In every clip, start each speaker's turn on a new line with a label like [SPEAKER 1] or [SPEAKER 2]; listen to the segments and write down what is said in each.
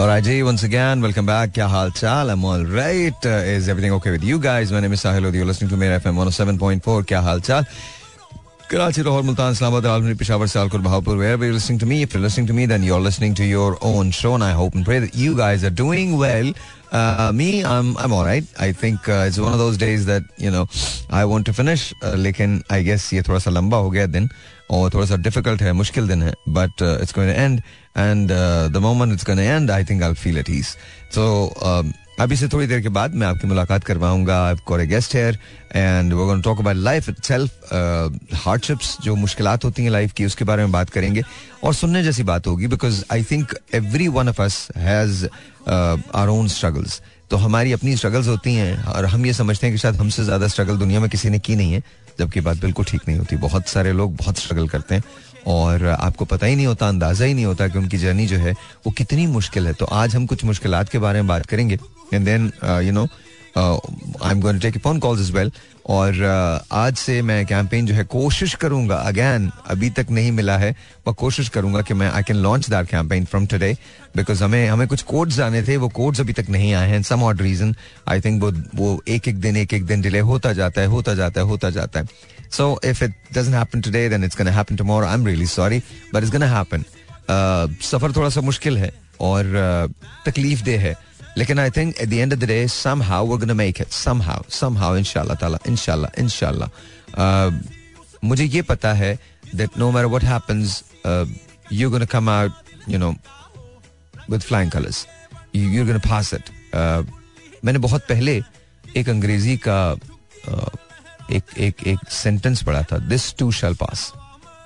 [SPEAKER 1] Alright, Jay, once again, welcome back. क्या हाल चाल? I'm all right. Uh, is everything okay with you guys? My name is Sahil Lodi. You're listening to Mera FM 107.4. क्या हाल चाल? Karachi, Lahore, Multan, Islamabad, Rawalpindi, Peshawar, Sialkot, Bahawalpur, wherever you're listening to me. If you're listening to me, then you're listening to your own show, and I hope and pray that you guys are doing well. Uh, me, I'm I'm all right. I think uh, it's one of those days that you know I want to finish, uh, लेकिन I guess ये थोड़ा सा लंबा हो गया दिन और थोड़ा सा difficult है, मुश्किल दिन है, but uh, it's going to end. The moment it's going to end, I think I'll feel at ease. Um, अभी से थोड़ी देर के बाद मैं आपकी मुलाकात करवाऊँगा। I a guest here and we gonna talk about life itself hardships जो मुश्किलात होती हैं लाइफ की उसके बारे में बात करेंगे। और सुनने जैसी बात होगी because I think every one of us has our own struggles तो हमारी अपनी स्ट्रगल्स होती हैं और हम ये समझते हैं कि शायद हमसे ज़्यादा स्ट्रगल दुनिया में किसी ने की नहीं है जबकि बात बिल्कुल ठीक नहीं होती। बहुत सारे लोग बहुत स्ट्रगल करते हैं। और आपको पता ही नहीं होता अंदाज़ा ही नहीं होता कि उनकी जर्नी जो है वो कितनी मुश्किल है। तो आज हम कुछ मुश्किल के बारे में बात करेंगे। And then you know I am going to take phone calls as well और uh, आज से मैं कैंपेन जो है कोशिश करूँगा अगेन अभी तक नहीं मिला है पर कोशिश करूँगा कि मैं I can launch that campaign from today because हमें हमें कुछ कोड्स आने थे वो कोड्स अभी तक नहीं आए हैं some odd reason I think वो वो एक एक दिन एक एक दिन डिले होता जाता है होता जाता है होता जाता है। So if it doesn't happen today then it's gonna happen tomorrow I am really sorry but it's gonna happen सफ़र थोड़ा सा मुश्किल है और uh, तकलीफ़ दे है। लेकिन I think at the end of the day somehow we're gonna make it somehow somehow इंशाल्लाह ताला इंशाल्लाह इंशाल्लाह मुझे ये पता है that no matter what happens you gonna come out you know with flying colours you gonna pass it मैंने बहुत पहले एक अंग्रेज़ी का uh, एक एक एक सेंटेंस पढ़ा था दिस टू शैल पास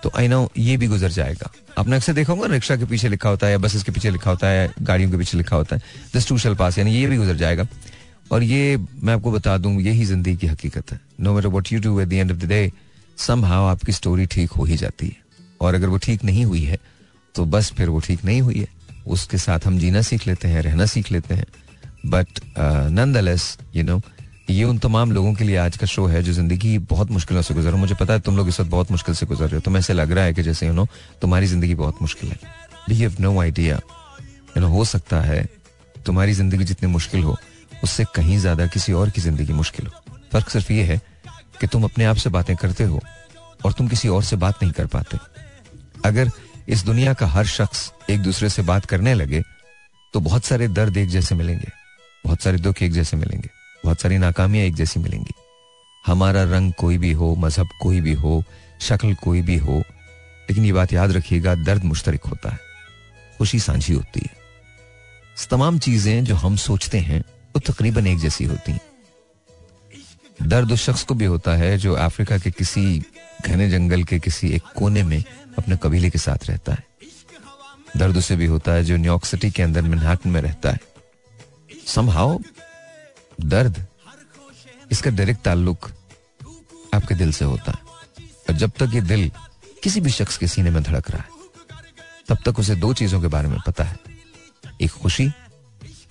[SPEAKER 1] तो आई नो ये भी गुजर जाएगा। आपने अक्सर देखा होगा रिक्शा के पीछे लिखा होता है या बसेस के पीछे लिखा होता है गाड़ियों के पीछे लिखा होता है। दिस टू शैल पास यानी ये भी गुजर जाएगा। और ये मैं आपको बता दूँ, यही ज़िंदगी की हकीकत है। No matter what you do at the end of the day somehow आपकी स्टोरी ठीक हो ही जाती है। और अगर वो ठीक नहीं हुई है तो बस फिर वो ठीक नहीं हुई है। उसके साथ हम जीना सीख लेते हैं, रहना सीख लेते हैं। But nonetheless you know ये उन तमाम लोगों के लिए आज का शो है जो ज़िंदगी बहुत मुश्किलों से गुजर मुझे पता है तुम लोग इस वक्त बहुत मुश्किल से गुजर रहे हो। तो ऐसे लग रहा है कि जैसे यू नो तुम्हारी ज़िंदगी बहुत मुश्किल है। We have no idea you know हो सकता है तुम्हारी ज़िंदगी जितनी मुश्किल हो, उससे कहीं ज़्यादा किसी और की ज़िंदगी मुश्किल हो। फ़र्क सिर्फ़ ये है कि तुम अपने आप से बातें करते हो और तुम किसी और से बात नहीं कर पाते। अगर इस दुनिया का हर शख्स एक दूसरे से बात करने लगे तो बहुत सारे दर्द एक जैसे मिलेंगे, बहुत सारे दुख एक जैसे मिलेंगे। बहुत सारी नाकामियाँ एक जैसी मिलेंगी। हमारा रंग कोई भी हो, मज़हब कोई भी हो, शक्ल कोई भी हो, लेकिन ये बात याद रखिएगा, दर्द मुश्तरक होता है, खुशी सांझी होती है। तमाम चीज़ें जो हम सोचते हैं, वो तकरीबन एक जैसी होती हैं। दर्द उस शख्स को भी होता है जो अफ्रीका के किसी घने जंगल के किसी एक कोने में अपने कबीले के साथ रहता है। दर्द उसे भी होता है जो न्यूयॉर्क सिटी के अंदर मैनहट्टन में रहता है। समहाउ दर्द इसका डायरेक्ट ताल्लुक आपके दिल से होता है। और जब तक ये दिल किसी भी शख्स के सीने में धड़क रहा है, तब तक उसे दो चीज़ों के बारे में पता है। एक खुशी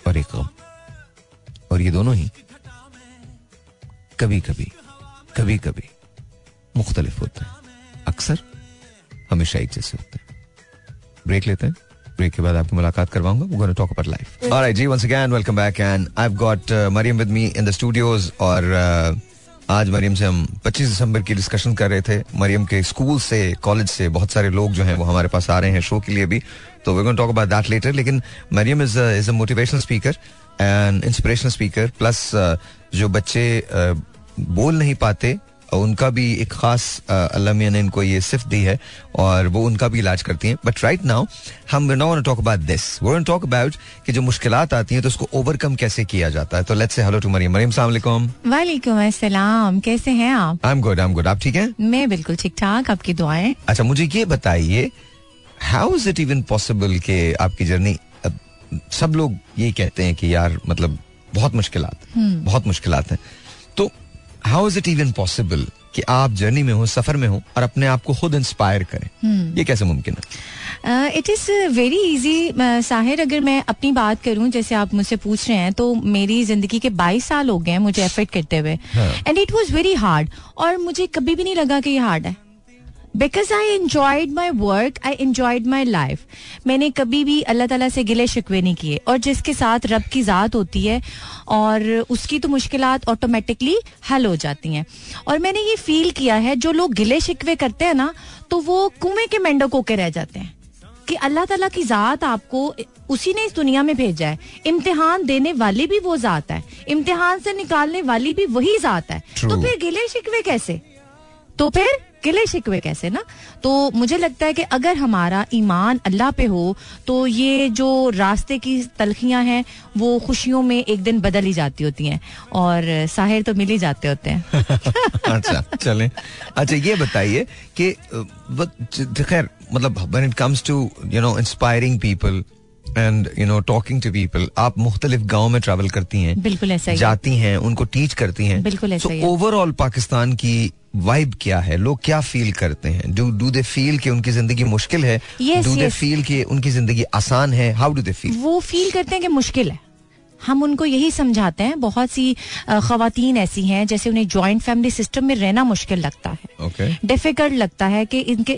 [SPEAKER 1] और एक गम। और ये दोनों ही कभी कभी कभी कभी मुख्तलिफ़ होते हैं। अक्सर हमेशा एक जैसे होते हैं। ब्रेक लेते हैं। ब्रेक के बाद आपकी मुलाकात करवाऊँगा। स्टूडियोज और uh, आज मरियम से हम 25 दिसंबर की डिस्कशन कर रहे थे। मरियम के स्कूल से कॉलेज से बहुत सारे लोग जो हैं वो हमारे पास आ रहे हैं शो के लिए भी। तो we gonna talk about that later लेकिन Maryam is is a motivational speaker and inspirational speaker plus जो बच्चे uh, बोल नहीं पाते उनका भी एक खास अल्लाह मियाँ ने इनको ये सिर्फ़ दी है और वो उनका भी इलाज करती हैं। बट राइट नाउ हम नो टॉक अबाउट दिस वो टॉक अबाउट कि जो मुश्किलात आती हैं तो उसको ओवरकम कैसे किया जाता है? तो let's say hello to Mariam Mariam सलाम
[SPEAKER 2] वालेकुम अस्सलाम। कैसे हैं आप?
[SPEAKER 1] I am good I am good आप ठीक हैं?
[SPEAKER 2] मैं बिल्कुल ठीक ठाक। आपकी दुआएँ?
[SPEAKER 1] अच्छा मुझे ये बताइए how is it even possible कि आपकी जर्नी सब लोग ये कहते हैं कि यार मतलब बहुत मुश्किल बहुत मुश्किल हैं। How is it even possible कि आप जर्नी में हो सफ़र में हो और अपने आप को खुद इंस्पायर करें? ये कैसे मुमकिन
[SPEAKER 2] है? It is very easy Sahir अगर मैं अपनी बात करूँ जैसे आप मुझसे पूछ रहे हैं तो मेरी ज़िंदगी के 22 साल हो गए हैं मुझे एफर्ट करते हुए। And it was very hard और मुझे कभी भी नहीं लगा कि ये हार्ड है। Because I enjoyed my work I enjoyed my life मैंने कभी भी अल्लाह ताला से गिले शिकवे नहीं किए। और जिसके साथ रब की ज़ात होती है और उसकी तो मुश्किल ऑटोमेटिकली हल हो जाती हैं। और मैंने ये फील किया है जो लोग गिले शिकवे करते हैं ना तो वो कुएँ के मेंढक होके रह जाते हैं। कि अल्लाह ताला की ज़ात आपको उसी ने इस दुनिया में भेजा है। इम्तिहान देने वाली भी वो ज़ात है। इम्तिहान से निकालने वाली भी वही ज़ात है।
[SPEAKER 1] True.
[SPEAKER 2] तो फिर गिले शिकवे कैसे? तो फिर गिले शिकवे कैसे ना? तो मुझे लगता है कि अगर हमारा ईमान अल्लाह पे हो तो ये जो रास्ते की तलखियाँ हैं, वो खुशियों में एक दिन बदल ही जाती होती हैं और साहिर तो मिल ही जाते होते हैं।
[SPEAKER 1] अच्छा चलें। अच्छा ये बताइए कि खैर मतलब when it comes to you know inspiring people and you know talking to people आप मुख्तलिफ़ गाँव में ट्रैवल करती हैं
[SPEAKER 2] बिल्कुल ऐसा ही।
[SPEAKER 1] जाती हैं उनको टीच करती हैं।
[SPEAKER 2] बिल्कुल ऐसा ही
[SPEAKER 1] ओवरऑल पाकिस्तान की वाइब क्या है? लोग क्या फील करते हैं? डू डू दे फील कि उनकी ज़िंदगी मुश्किल है? डू दे फील कि उनकी ज़िंदगी आसान है? हाउ डू दे फील
[SPEAKER 2] वो फील करते हैं कि मुश्किल है। हम उनको यही समझाते हैं बहुत सी खवातीन ऐसी हैं जैसे उन्हें जॉइंट फैमिली सिस्टम में रहना मुश्किल लगता है। डिफ़िकल्ट लगता है कि इनके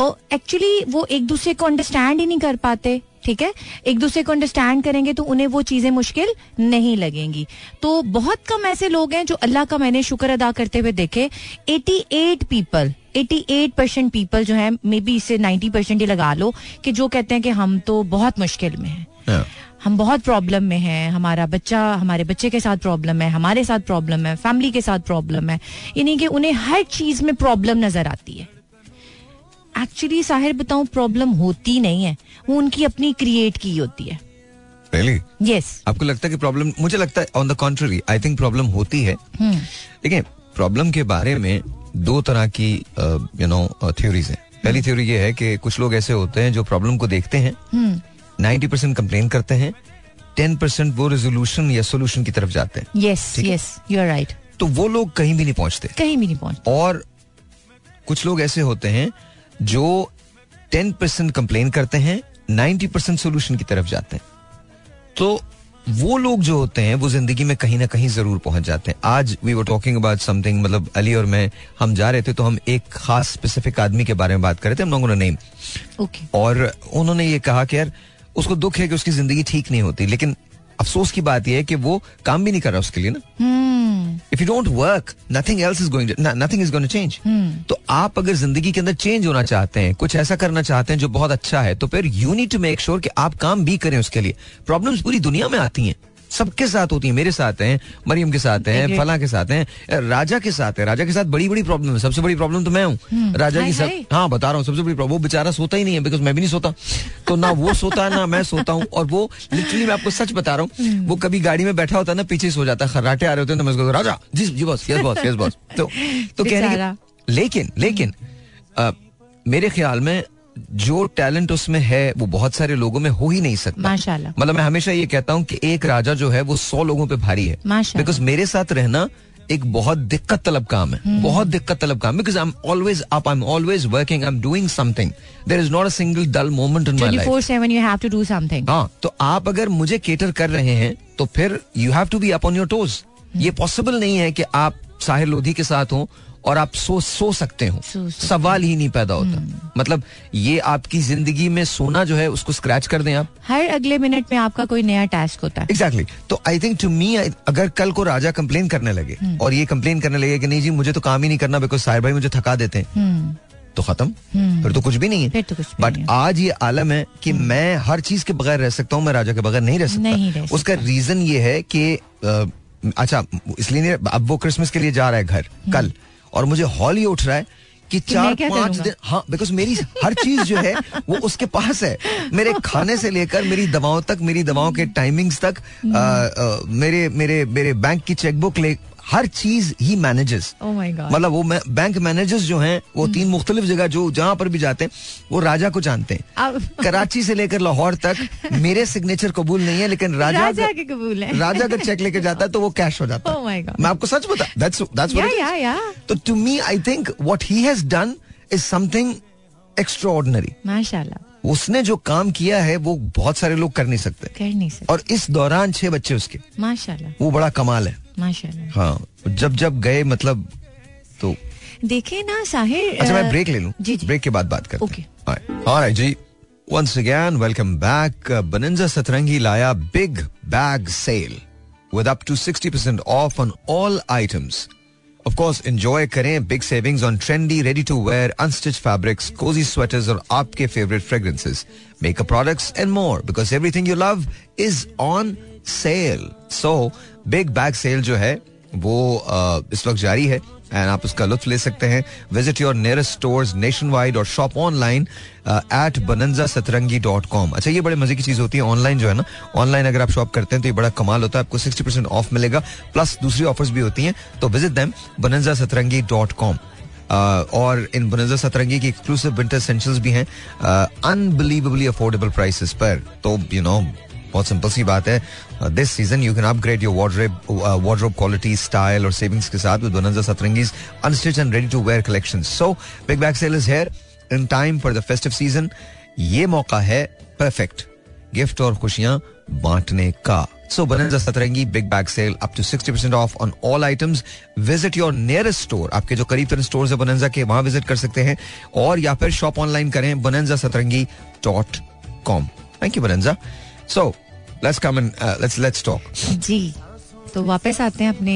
[SPEAKER 2] एक्चुअली वो एक दूसरे को अंडरस्टैंड ही नहीं कर पाते। ठीक है? एक दूसरे को अंडरस्टैंड करेंगे तो उन्हें वो चीज़ें मुश्किल नहीं लगेंगी। तो बहुत कम ऐसे लोग हैं जो अल्लाह का मैंने शुक्र अदा करते हुए देखे। 88 पीपल 88 परसेंट पीपल जो है मे बी इसे 90 परसेंट ही लगा लो कि जो कहते हैं कि हम तो बहुत मुश्किल में हैं। हम बहुत प्रॉब्लम में हैं हमारा बच्चा हमारे बच्चे के साथ प्रॉब्लम है हमारे साथ प्रॉब्लम है फैमिली के साथ प्रॉब्लम है। यानी कि उन्हें हर चीज़ में प्रॉब्लम नज़र आती है। एक्चुअली साहिर बताऊँ प्रॉब्लम होती नहीं है। वो उनकी अपनी क्रिएट की होती है।
[SPEAKER 1] रियली
[SPEAKER 2] यस
[SPEAKER 1] आपको लगता है कि प्रॉब्लम मुझे लगता है on the contrary I think problem होती है। देखिए प्रॉब्लम के बारे में दो तरह की यू नो थ्योरीज हैं। पहली थ्योरी ये है कि कुछ लोग ऐसे होते हैं जो प्रॉब्लम को देखते हैं नाइन्टी परसेंट कंप्लेन करते हैं टेन परसेंट वो रेजोल्यूशन या सोल्यूशन की तरफ़ जाते हैं। Yes
[SPEAKER 2] yes you are right
[SPEAKER 1] तो वो लोग कहीं भी नहीं पहुँचते।
[SPEAKER 2] कहीं भी नहीं पहुँचते।
[SPEAKER 1] और कुछ लोग ऐसे होते हैं जो टेन परसेंट कंप्लेन करते हैं नाइन्टी परसेंट सोल्यूशन की तरफ़ जाते हैं। तो वो लोग जो होते हैं वो ज़िंदगी में कहीं ना कहीं ज़रूर पहुँच जाते हैं। आज we were talking about something मतलब अली और मैं हम जा रहे थे तो हम एक खास स्पेसिफिक आदमी के बारे में बात कर रहे थे हम लोगों ने नेम
[SPEAKER 2] ओके
[SPEAKER 1] और उन्होंने ये कहा कि यार उसको दुख है कि उसकी ज़िंदगी ठीक नहीं होती लेकिन अफसोस की बात यह है कि वो काम भी नहीं कर रहा उसके लिए ना। If you don't work nothing else is going nothing is going to change तो आप अगर ज़िंदगी के अंदर चेंज होना चाहते हैं कुछ ऐसा करना चाहते हैं जो बहुत अच्छा है तो फिर you need to make sure कि आप काम भी करें उसके लिए। प्रॉब्लम्स पूरी दुनिया में आती हैं। सबके साथ होती है मेरे साथ हैं मरियम के साथ हैं फला के साथ हैं राजा के साथ है। राजा के साथ बड़ी बड़ी प्रॉब्लम है सबसे बड़ी प्रॉब्लम तो मैं हूँ। राजा की सब हाँ बता रहा हूँ सबसे बड़ी प्रॉब्लम वो बेचारा सोता ही नहीं है बिकॉज़ मैं भी नहीं सोता। तो ना वो सोता है ना मैं सोता हूँ और वो लिटरली मैं आपको सच बता रहा हूँ वो कभी गाड़ी में बैठा होता है ना पीछे सो जाता है खर्राटे आ रहे होते हैं तो मैं उसको राजा जी जी boss yes boss yes boss. तो तो कहने लेकिन लेकिन मेरे ख्याल में जो टैलेंट उसमें है वो बहुत सारे लोगों में हो ही नहीं सकता।
[SPEAKER 2] माशाल्लाह।
[SPEAKER 1] मतलब मैं हमेशा ये कहता हूँ कि एक राजा जो है वो सौ लोगों पे भारी है। बिकॉज़ मेरे साथ रहना एक बहुत दिक्कत तलब काम है। बहुत दिक्कत तलब काम। Because I am always up I am always working I am doing something there is not a single dull moment in my life
[SPEAKER 2] 24/7 you have to
[SPEAKER 1] हाँ तो आप अगर मुझे केटर कर रहे हैं तो फिर you have to be up on your toes ये पॉसिबल नहीं है कि आप साहिर लोधी के साथ हो और आप सो सो सकते हो। सवाल ही नहीं पैदा होता। मतलब ये आपकी ज़िंदगी में सोना जो है उसको स्क्रैच कर दें आप।
[SPEAKER 2] हर अगले मिनट में आपका कोई नया टास्क होता है।
[SPEAKER 1] Exactly exactly. तो आई थिंक टू मी अगर कल को राजा कंप्लेन करने लगे और ये कंप्लेन करने लगे कि नहीं जी मुझे तो काम ही नहीं करना बिकॉज़ साहिर भाई मुझे थका देते हैं
[SPEAKER 2] हम्म।
[SPEAKER 1] तो खत्म। फिर तो कुछ भी नहीं है।
[SPEAKER 2] तो
[SPEAKER 1] बट
[SPEAKER 2] नहीं
[SPEAKER 1] आज ये आलम है कि मैं हर चीज़ के बगैर रह सकता हूँ मैं राजा के बगैर नहीं रह सकता।
[SPEAKER 2] नहीं रह
[SPEAKER 1] उसका रीजन ये है कि अच्छा इसलिए नहीं अब वो क्रिसमस के लिए जा रहा है घर कल। और मुझे हॉल ये उठ रहा है कि चार पाँच दिन हाँ बिकॉज़ मेरी हर चीज़ जो है वो उसके पास है। मेरे खाने से लेकर मेरी दवाओं तक मेरी दवाओं के टाइमिंग्स तक आ, आ, मेरे मेरे मेरे बैंक की चेकबुक ले हर चीज़ ही मैनेजेस
[SPEAKER 2] Oh.
[SPEAKER 1] मतलब वो बैंक मैनेजर्स जो हैं वो तीन मुख्तलिफ़ जगह जो जहाँ पर भी जाते हैं वो राजा को जानते हैं। कराची से लेकर लाहौर तक मेरे सिग्नेचर कबूल नहीं है लेकिन राजा
[SPEAKER 2] राजा के कबूल है।
[SPEAKER 1] राजा अगर चेक लेके जाता है तो वो कैश हो जाता
[SPEAKER 2] Oh
[SPEAKER 1] है मैं आपको सच बता दैट्स दैट्स तो to me I think what he has done is something extraordinary
[SPEAKER 2] माशाल्लाह।
[SPEAKER 1] उसने जो काम किया है वो बहुत सारे लोग कर नहीं सकते।
[SPEAKER 2] कर नहीं सकते।
[SPEAKER 1] और इस दौरान छह बच्चे उसके।
[SPEAKER 2] माशाल्लाह।
[SPEAKER 1] वो बड़ा कमाल है।
[SPEAKER 2] माशाल्लाह।
[SPEAKER 1] हाँ जब जब गए मतलब तो
[SPEAKER 2] देखे ना साहिर
[SPEAKER 1] अच्छा मैं ब्रेक ले लूँ।
[SPEAKER 2] जी जी।
[SPEAKER 1] ब्रेक के बाद बात करते ऑलराइट जी। Again welcome back Uh, Bonanza Satrangi लाया big bag sale with up to 60% off on all items. Course enjoy करें big savings on trendy ready to wear unstitched fabrics cozy sweaters और आपके favorite fragrances makeup products and more because everything you love is on sale so big bag sale जो है वो uh, इस वक्त जारी है एंड आप उसका लुत्फ ले सकते हैं। Visit your nearest stores nationwide और shop online at Bonanza Satrangi dot com अच्छा ये बड़े मज़े की चीज़ होती है ऑनलाइन जो है ना। ऑनलाइन अगर आप शॉप करते हैं तो ये बड़ा कमाल होता है, आपको सिक्सटी परसेंट ऑफ़ मिलेगा प्लस दूसरी ऑफर्स भी होती हैं तो visit them बनंजा Satrangi dot com और इन बनंजा सतरंगी की एक्सक्लूसिव विंटर एसेंशियल्स भी हैं अनबिलीवेबली अफोर्डेबल प्राइसेस पर. तो यू नो बहुत सिंपल सी बात है। This season you can upgrade your wardrobe wardrobe quality style और सेविंग्स के साथ with Bonanza Satrangi's unstitch and ready to wear collection so big bag sale is here in time for the festive season ये मौका है perfect gift और खुशियाँ बांटने का। So Bonanza Satrangi big bag sale up to 60% off on all items visit your nearest store आपके जो करीब तरह स्टोर है बनंजा के, वहाँ विज़िट कर सकते हैं। और या फिर शॉप ऑनलाइन करें Bonanza Satrangi dot com thank you Bonanza so let's come and let's let's talk
[SPEAKER 2] जी तो वापस आते हैं अपने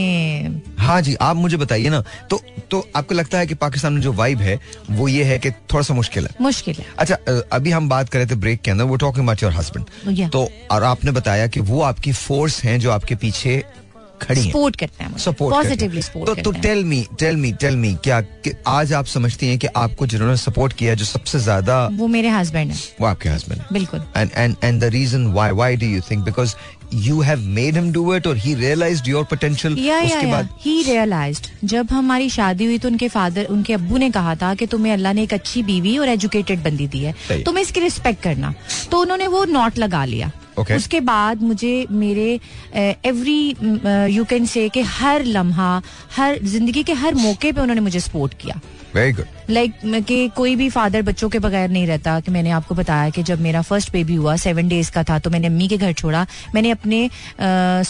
[SPEAKER 1] हाँ जी आप मुझे बताइए ना तो तो आपको लगता है कि पाकिस्तान में जो वाइब है वो ये है कि थोड़ा सा मुश्किल है?
[SPEAKER 2] मुश्किल है।
[SPEAKER 1] अच्छा अभी हम बात कर रहे थे ब्रेक के अंदर वो टॉकिंग अबाउट योर हस्बैंड तो और आपने बताया कि वो आपकी फोर्स हैं जो आपके पीछे खड़ी
[SPEAKER 2] सपोर्ट करते हैं
[SPEAKER 1] सपोर्ट
[SPEAKER 2] पॉजिटिवली सपोर्ट
[SPEAKER 1] तो tell me tell me tell me क्या आज आप समझती हैं कि आपको जिन्होंने सपोर्ट किया जो सबसे ज़्यादा
[SPEAKER 2] वो मेरे हस्बैंड है।
[SPEAKER 1] वो आपके हस्बैंड
[SPEAKER 2] बिल्कुल।
[SPEAKER 1] And and and the reason why why do you think because you have made him do it or he realized your potential
[SPEAKER 2] या या
[SPEAKER 1] उसके बाद
[SPEAKER 2] ही रियलाइज्ड जब हमारी शादी हुई तो उनके फादर उनके अब्बू ने कहा था कि तुम्हें अल्लाह ने एक अच्छी बीवी और एजुकेटेड बंदी दी है। तुम्हें इसकी रिस्पेक्ट करना। तो उन्होंने वो नोट लगा लिया।
[SPEAKER 1] Okay.
[SPEAKER 2] उसके बाद मुझे मेरे एवरी यू कैन से कि हर लम्हा हर ज़िंदगी के हर मौके पे उन्होंने मुझे सपोर्ट किया।
[SPEAKER 1] वेरी गुड
[SPEAKER 2] लाइक कि कोई भी फादर बच्चों के बगैर नहीं रहता कि मैंने आपको बताया कि जब मेरा फ़र्स्ट बेबी हुआ सेवन डेज़ का था तो मैंने अम्मी के घर छोड़ा मैंने अपने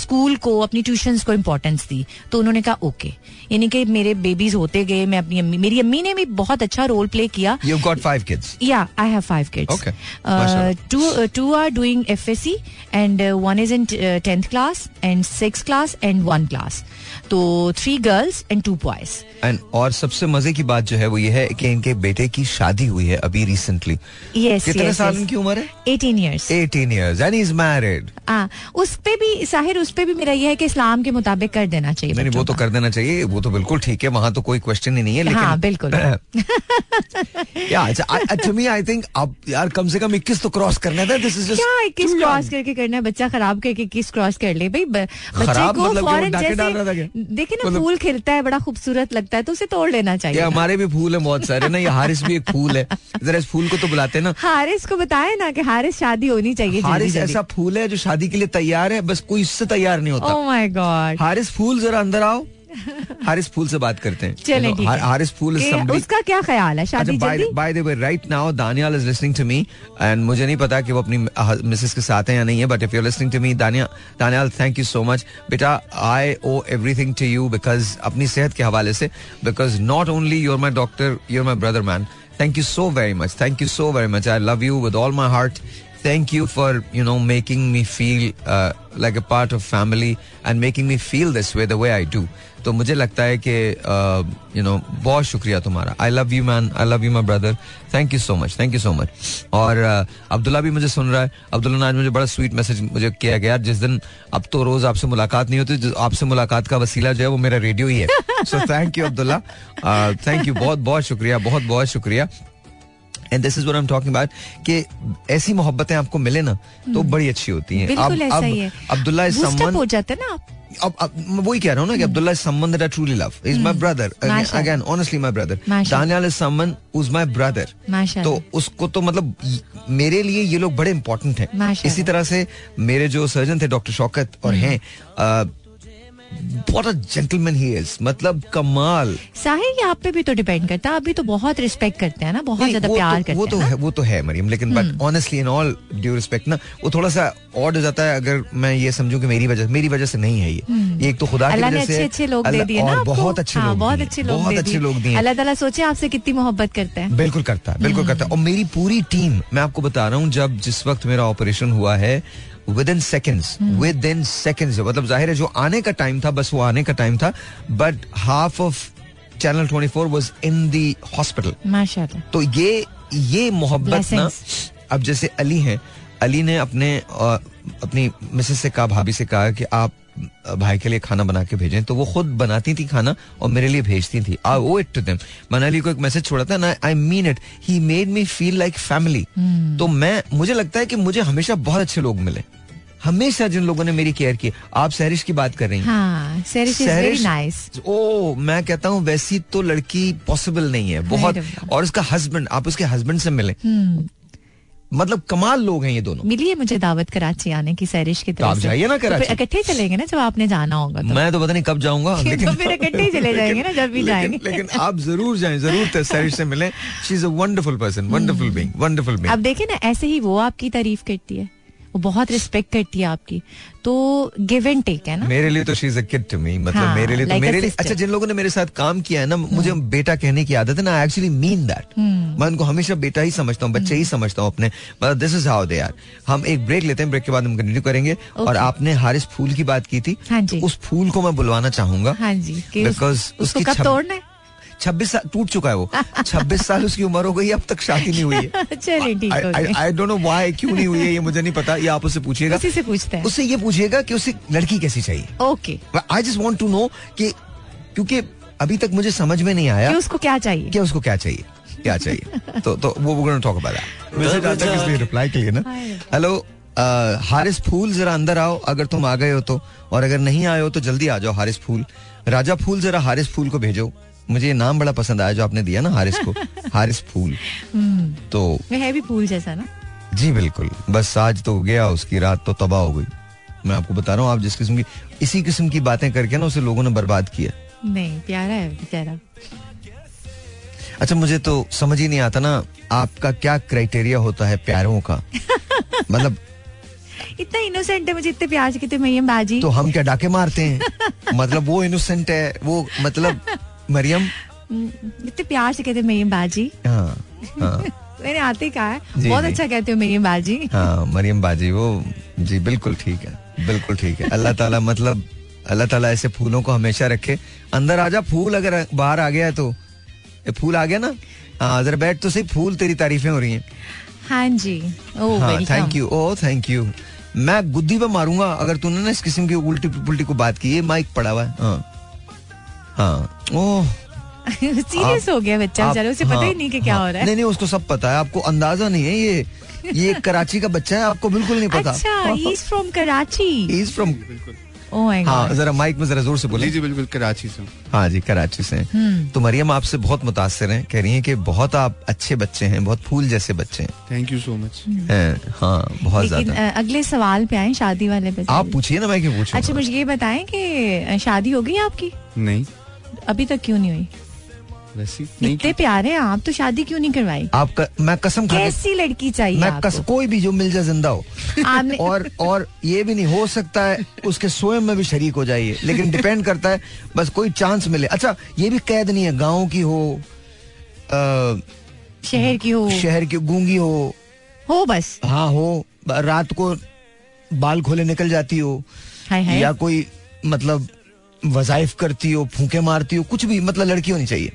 [SPEAKER 2] स्कूल को अपनी ट्यूशंस को इम्पोर्टेंस दी तो उन्होंने कहा ओके यानी कि मेरे बेबीज होते गए मैं अपनी अम्मी मेरी अम्मी ने भी बहुत अच्छा रोल प्ले किया
[SPEAKER 1] kids. Okay.
[SPEAKER 2] Uh,
[SPEAKER 1] Mashallah.
[SPEAKER 2] two uh, two are doing FSC and uh, one is in uh, tenth class and sixth class and one class. तो three girls and two boys.
[SPEAKER 1] And और सबसे मज़े की बात जो है वो ये है कि इनके बेटे की शादी हुई है अभी रिसेंटली
[SPEAKER 2] Yes,
[SPEAKER 1] कितने
[SPEAKER 2] yes,
[SPEAKER 1] साल
[SPEAKER 2] yes.
[SPEAKER 1] इनकी उम्र है?
[SPEAKER 2] 18 years.
[SPEAKER 1] 18 years and he's married.
[SPEAKER 2] हाँ उस पे भी साहिर उस पे भी मेरा ये है कि इस्लाम के मुताबिक कर देना चाहिए
[SPEAKER 1] नहीं वो तो कर देना चाहिए वो तो बिल्कुल ठीक है वहाँ तो कोई क्वेश्चन ही नहीं है लेकिन
[SPEAKER 2] हाँ, बिल्कुल।
[SPEAKER 1] अच्छा मी आई थिंक अब यार कम से कम 21 तो क्रॉस करना था दिस इज़
[SPEAKER 2] क्या इक्कीस क्रॉस करके करना है? बच्चा खराब करके इक्कीस क्रॉस कर ले। भाई बच्चे
[SPEAKER 1] खराब
[SPEAKER 2] को
[SPEAKER 1] मतलब
[SPEAKER 2] फ़ौरन जैसे देखे ना
[SPEAKER 1] मतलब-
[SPEAKER 2] फूल खिलता है बड़ा खूबसूरत लगता है तो उसे तोड़ लेना चाहिए
[SPEAKER 1] हमारे भी फूल है बहुत सारे ना ये हारिस भी एक फूल है। जरा इस फूल को तो बुलाते हैं ना।
[SPEAKER 2] हारिस को बताए ना कि हारिस शादी होनी चाहिए
[SPEAKER 1] हारिस ऐसा फूल है जो शादी के लिए तैयार है बस कोई इससे तैयार नहीं होता।
[SPEAKER 2] माय गॉड
[SPEAKER 1] हारिस फूल जरा अंदर आओ। हारिस फूल से बात करते हैं।
[SPEAKER 2] चलें
[SPEAKER 1] You know, Haris fool somebody
[SPEAKER 2] उसका क्या ख्याल है? शादी जल्दी?
[SPEAKER 1] By the way right now Daniyal is listening to me and मुझे नहीं पता कि वो अपनी मिसेस के साथ है या नहीं है but if you listening to me Daniya Daniyal thank you so much बेटा I owe everything to you because अपनी सेहत के हवाले से because not only you're my doctor you're my brother man thank you so very much thank you so very much I love you with all my heart thank you for you know making me feel uh, like a part of family and making me feel this way the way I do. तो मुझे लगता है कि you know बहुत शुक्रिया तुम्हारा। I love you man I love you my brother thank you so much thank you so much और uh, Abdullah भी मुझे सुन रहा है। अब्दुल्ला ने आज मुझे बड़ा स्वीट मैसेज मुझे किया गया जिस दिन अब तो रोज आपसे मुलाकात नहीं होती आपसे मुलाकात का वसीला जो है वो मेरा रेडियो ही है। So thank you Abdullah. Thank you बहुत बहुत शुक्रिया बहुत बहुत शुक्रिया. And this is what I am talking about कि ऐसी मोहब्बतें आपको मिले ना तो बड़ी अच्छी होती हैं। अब अब
[SPEAKER 2] है
[SPEAKER 1] अब्दुल्ला इज़ समवन
[SPEAKER 2] हो जाते हैं ना आप।
[SPEAKER 1] वही कह रहा हूँ ना कि Abdullah is someone that I truly love
[SPEAKER 2] is
[SPEAKER 1] my brother. Again honestly
[SPEAKER 2] my
[SPEAKER 1] brother. Daniyal is someone is my
[SPEAKER 2] brother
[SPEAKER 1] तो उसको तो मतलब मेरे लिए ये लोग बड़े इंपॉर्टेंट हैं। इसी तरह से मेरे जो सर्जन थे डॉक्टर शौकत और हैं अ, what a gentleman he is मतलब कमाल
[SPEAKER 2] साहिल ये आप पे भी तो डिपेंड करता है। आप भी तो बहुत रिस्पेक्ट करते हैं ना बहुत ज़्यादा प्यार
[SPEAKER 1] तो,
[SPEAKER 2] करते
[SPEAKER 1] वो तो
[SPEAKER 2] है
[SPEAKER 1] वो तो है मरियम लेकिन but honestly in all due respect ना वो थोड़ा सा ऑड हो जाता है अगर मैं ये समझूं कि मेरी वजह मेरी वजह से नहीं है ये। ये एक तो खुदा की वजह से
[SPEAKER 2] अच्छे अच्छे लोग दे दिए ना
[SPEAKER 1] बहुत अच्छे
[SPEAKER 2] हाँ,
[SPEAKER 1] लोग
[SPEAKER 2] बहुत अच्छे लोग
[SPEAKER 1] बहुत अच्छे लोग दिए।
[SPEAKER 2] अल्लाह ताला सोचे आपसे कितनी मोहब्बत करते हैं।
[SPEAKER 1] बिल्कुल करता है बिल्कुल करता है। और मेरी पूरी टीम मैं आपको बता रहा हूँ जब जिस वक्त मेरा ऑपरेशन हुआ है within seconds within seconds मतलब ज़ाहिर है जो आने का टाइम था बस वो आने का टाइम था but half of channel 24 was in the
[SPEAKER 2] hospital
[SPEAKER 1] तो ये ये मोहब्बत ना अब जैसे अली हैं अली ने अपने अ, अपनी मिसेस से कहा भाभी से कहा कि आप भाई के लिए खाना बना के भेजें। तो वो खुद बनाती थी खाना और मेरे लिए भेजती थी। I owe it to them मैंने अली को एक मैसेज छोड़ा था ना I mean it he made me feel like family तो मैं मुझे लगता है कि मुझे हमेशा बहुत अच्छे लोग मिले। हमेशा जिन लोगों ने मेरी केयर की आप सहरिश की बात कर रही हैं।
[SPEAKER 2] हाँ सेरिश
[SPEAKER 1] सहरिश-
[SPEAKER 2] नाइस
[SPEAKER 1] ओ मैं कहता हूँ वैसी तो लड़की पॉसिबल नहीं है बहुत और उसका हस्बैंड आप उसके हस्बैंड से मिले। मतलब कमाल लोग हैं ये दोनों।
[SPEAKER 2] मिली है मुझे दावत कराची आने की सैरिश की
[SPEAKER 1] तो
[SPEAKER 2] तरफ़
[SPEAKER 1] आप। जाइए ना
[SPEAKER 2] तो
[SPEAKER 1] कराची।
[SPEAKER 2] इकट्ठे चलेंगे ना जब आपने जाना होगा तो।
[SPEAKER 1] मैं तो पता नहीं कब जाऊँगा
[SPEAKER 2] तो फिर इकट्ठे ही चले जाएँगे ना जब भी
[SPEAKER 1] लेकिन,
[SPEAKER 2] जाएँगे।
[SPEAKER 1] लेकिन आप ज़रूर जाएँ ज़रूर सहरिश से मिलें। She is a wonderful person wonderful being wonderful being
[SPEAKER 2] अब देखे ना ऐसे ही वो आपकी तारीफ़ करती है। वो बहुत रिस्पेक्ट करती है आपकी। तो गिव एंड टेक है ना?
[SPEAKER 1] मेरे लिए तो she is a kid to me मतलब
[SPEAKER 2] हाँ,
[SPEAKER 1] मेरे लिए तो
[SPEAKER 2] like
[SPEAKER 1] मेरे लिए अच्छा जिन लोगों ने मेरे साथ काम किया है ना मुझे बेटा कहने की आदत है ना आई एक्चुअली मीन दैट मैं उनको हमेशा बेटा ही समझता हूँ बच्चे ही समझता हूँ अपने। मतलब this is how they are हम एक ब्रेक लेते हैं ब्रेक के बाद हम कंटिन्यू करेंगे। और आपने हारिस फूल की बात की थी
[SPEAKER 2] हाँ।
[SPEAKER 1] तो उस फूल को मैं बुलवाना चाहूँगा।
[SPEAKER 2] हाँ जी कि उस,
[SPEAKER 1] Because
[SPEAKER 2] उसको
[SPEAKER 1] छब्बीस साल टूट चुका है वो। छब्बीस साल उसकी उम्र हो गई अब तक शादी नहीं हुई है।
[SPEAKER 2] चलिए ठीक हो
[SPEAKER 1] आई डोंट नो व्हाई क्यों नहीं हुई है ये मुझे नहीं पता ये आप उससे पूछिएगा।
[SPEAKER 2] उसी से पूछते हैं।
[SPEAKER 1] उससे ये पूछिएगा कि उसे लड़की कैसी चाहिए।
[SPEAKER 2] Okay.
[SPEAKER 1] I just want to know कि क्योंकि अभी तक मुझे समझ में नहीं आया
[SPEAKER 2] कि उसको क्या चाहिए।
[SPEAKER 1] कि उसको क्या चाहिए क्या चाहिए। तो तो वो we're gonna talk about message आता है इसलिए रिप्लाई के लिए ना। हेलो हारिस फूल जरा अंदर आओ अगर तुम आ गए हो तो। और अगर नहीं आए हो तो जल्दी आ जाओ हारिस फूल राजा फूल जरा हारिस फूल को भेजो। मुझे ये नाम बड़ा पसंद आया जो आपने दिया ना हारिस को। हारिस फूल। तो
[SPEAKER 2] है भी फूल जैसा ना?
[SPEAKER 1] जी बिल्कुल। बस आज तो गया उसकी रात तो तबाह हो गई। मैं आपको बता रहा हूँ आप जिस किस्म की इसी किस्म की बातें करके ना उसे लोगों ने बर्बाद किया।
[SPEAKER 2] नहीं प्यारा है बेचारा।
[SPEAKER 1] अच्छा मुझे तो समझ ही नहीं आता ना आपका क्या क्राइटेरिया होता है प्यारों का? मतलब
[SPEAKER 2] इतना इनोसेंट है मुझे इतने प्यार से कहते मरियम बाजी।
[SPEAKER 1] तो हम क्या डाके मारते हैं? मतलब वो इनोसेंट है वो मतलब मरियम
[SPEAKER 2] इतने प्यार से कहते मरियम बाजी
[SPEAKER 1] हाँ हाँ
[SPEAKER 2] मैंने आते कहा है बहुत अच्छा कहते हो मरियम बाजी
[SPEAKER 1] हाँ मरियम बाजी वो जी बिल्कुल ठीक है बिल्कुल ठीक है अल्लाह ताला मतलब अल्लाह ताला ऐसे फूलों को हमेशा रखे. अंदर आजा फूल अगर बाहर आ गया है तो। ये फूल आ गया ना? हाँ बैठ तो सही फूल तेरी तारीफें हो रही हैं।
[SPEAKER 2] हाँ जी। ओ
[SPEAKER 1] हाँ thank you oh thank you मैं गुद्दी पे मारूँगा अगर तूने ना इस किस्म की उल्टी पुल्टी को बात की ये माइक पड़ा हुआ है। हाँ। हाँ। ओह।
[SPEAKER 2] सीरियस हो गया बच्चा बेचारा उसे पता ही
[SPEAKER 1] हाँ,
[SPEAKER 2] नहीं कि क्या
[SPEAKER 1] हाँ।
[SPEAKER 2] हो रहा है।
[SPEAKER 1] नहीं नहीं उसको सब पता है आपको अंदाज़ा नहीं है ये ये कराची का बच्चा है आपको बिल्कुल नहीं पता।
[SPEAKER 2] अच्छा is
[SPEAKER 1] from Karachi
[SPEAKER 2] is from
[SPEAKER 1] हाँ जरा माइक में जरा ज़ोर से बोले।
[SPEAKER 3] जी जी बिल्कुल कराची से हाँ।
[SPEAKER 1] जी कराची से।
[SPEAKER 2] हम्म।
[SPEAKER 1] तो मरियम आपसे बहुत मुतासर हैं कह रही हैं कि बहुत आप अच्छे बच्चे हैं बहुत फूल जैसे बच्चे हैं।
[SPEAKER 3] थैंक यू सो मच
[SPEAKER 1] हाँ बहुत ज़्यादा।
[SPEAKER 2] अगले सवाल पे आए शादी वाले पे
[SPEAKER 1] आप पूछिए ना मैं क्यों पूछूँ?
[SPEAKER 2] अच्छा मुझे ये बताएँ कि शादी हो गई आपकी?
[SPEAKER 3] नहीं।
[SPEAKER 2] अभी तक क्यों नहीं हुई? इतने प्यारे हैं आप तो शादी क्यों नहीं करवाई?
[SPEAKER 1] आपका मैं कसम
[SPEAKER 2] कैसी लड़की चाहिए
[SPEAKER 1] मैं
[SPEAKER 2] आपको?
[SPEAKER 1] कस कोई भी जो मिल जाए ज़िंदा हो। और और ये भी नहीं हो सकता है उसके स्वयं में भी शरीक हो जाइए लेकिन डिपेंड करता है बस कोई चांस मिले। अच्छा ये भी कैद नहीं है गाँव की हो
[SPEAKER 2] शहर की हो।
[SPEAKER 1] शहर की गूँगी हो।
[SPEAKER 2] हो बस।
[SPEAKER 1] हाँ हो। रात को बाल खोले निकल जाती हो। या कोई मतलब वजाइफ करती हो फूके मारती हो कुछ भी मतलब लड़की होनी चाहिए।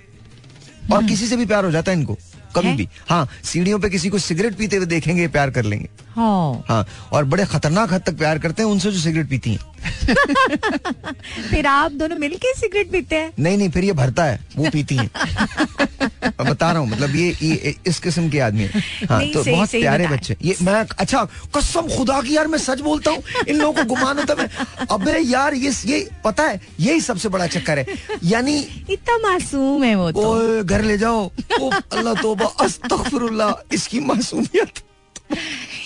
[SPEAKER 1] और किसी से भी प्यार हो जाता है इनको कभी
[SPEAKER 2] है?
[SPEAKER 1] भी। हाँ सीढ़ियों पे किसी को सिगरेट पीते हुए देखेंगे प्यार कर लेंगे।
[SPEAKER 2] हाँ।
[SPEAKER 1] हाँ और बड़े खतरनाक हद तक प्यार करते हैं उनसे जो सिगरेट पीती हैं।
[SPEAKER 2] फिर आप दोनों मिलके सिगरेट पीते हैं?
[SPEAKER 1] नहीं नहीं फिर ये भरता है वो पीती हैं। बता रहा हूँ मतलब ये, ये इस किस्म के आदमी है। हाँ तो
[SPEAKER 2] सही-
[SPEAKER 1] बहुत
[SPEAKER 2] सही
[SPEAKER 1] प्यारे बच्चे ये मैं अच्छा कसम खुदा की यार मैं सच बोलता हूँ इन लोगों को गुमान होता है अबे यार ये ये पता है यही सबसे बड़ा चक्कर है। यानी
[SPEAKER 2] इतना मासूम है वो तो।
[SPEAKER 1] घर ले जाओ। अल्लाह तोबा अस्तगफिरुल्लाह इसकी मासूमियत।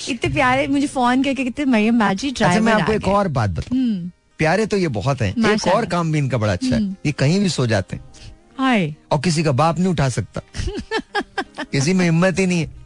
[SPEAKER 2] इतने प्यारे मुझे फ़ोन करके कितने मरियम बाजी
[SPEAKER 1] ड्राइवर मैं आपको एक और बात बताऊँ।
[SPEAKER 2] हम्म,
[SPEAKER 1] प्यारे तो ये बहुत हैं। एक और काम भी इनका बड़ा अच्छा है। ये कहीं भी सो जाते हैं। और किसी का बाप नहीं उठा सकता। किसी में हिम्मत ही नहीं है।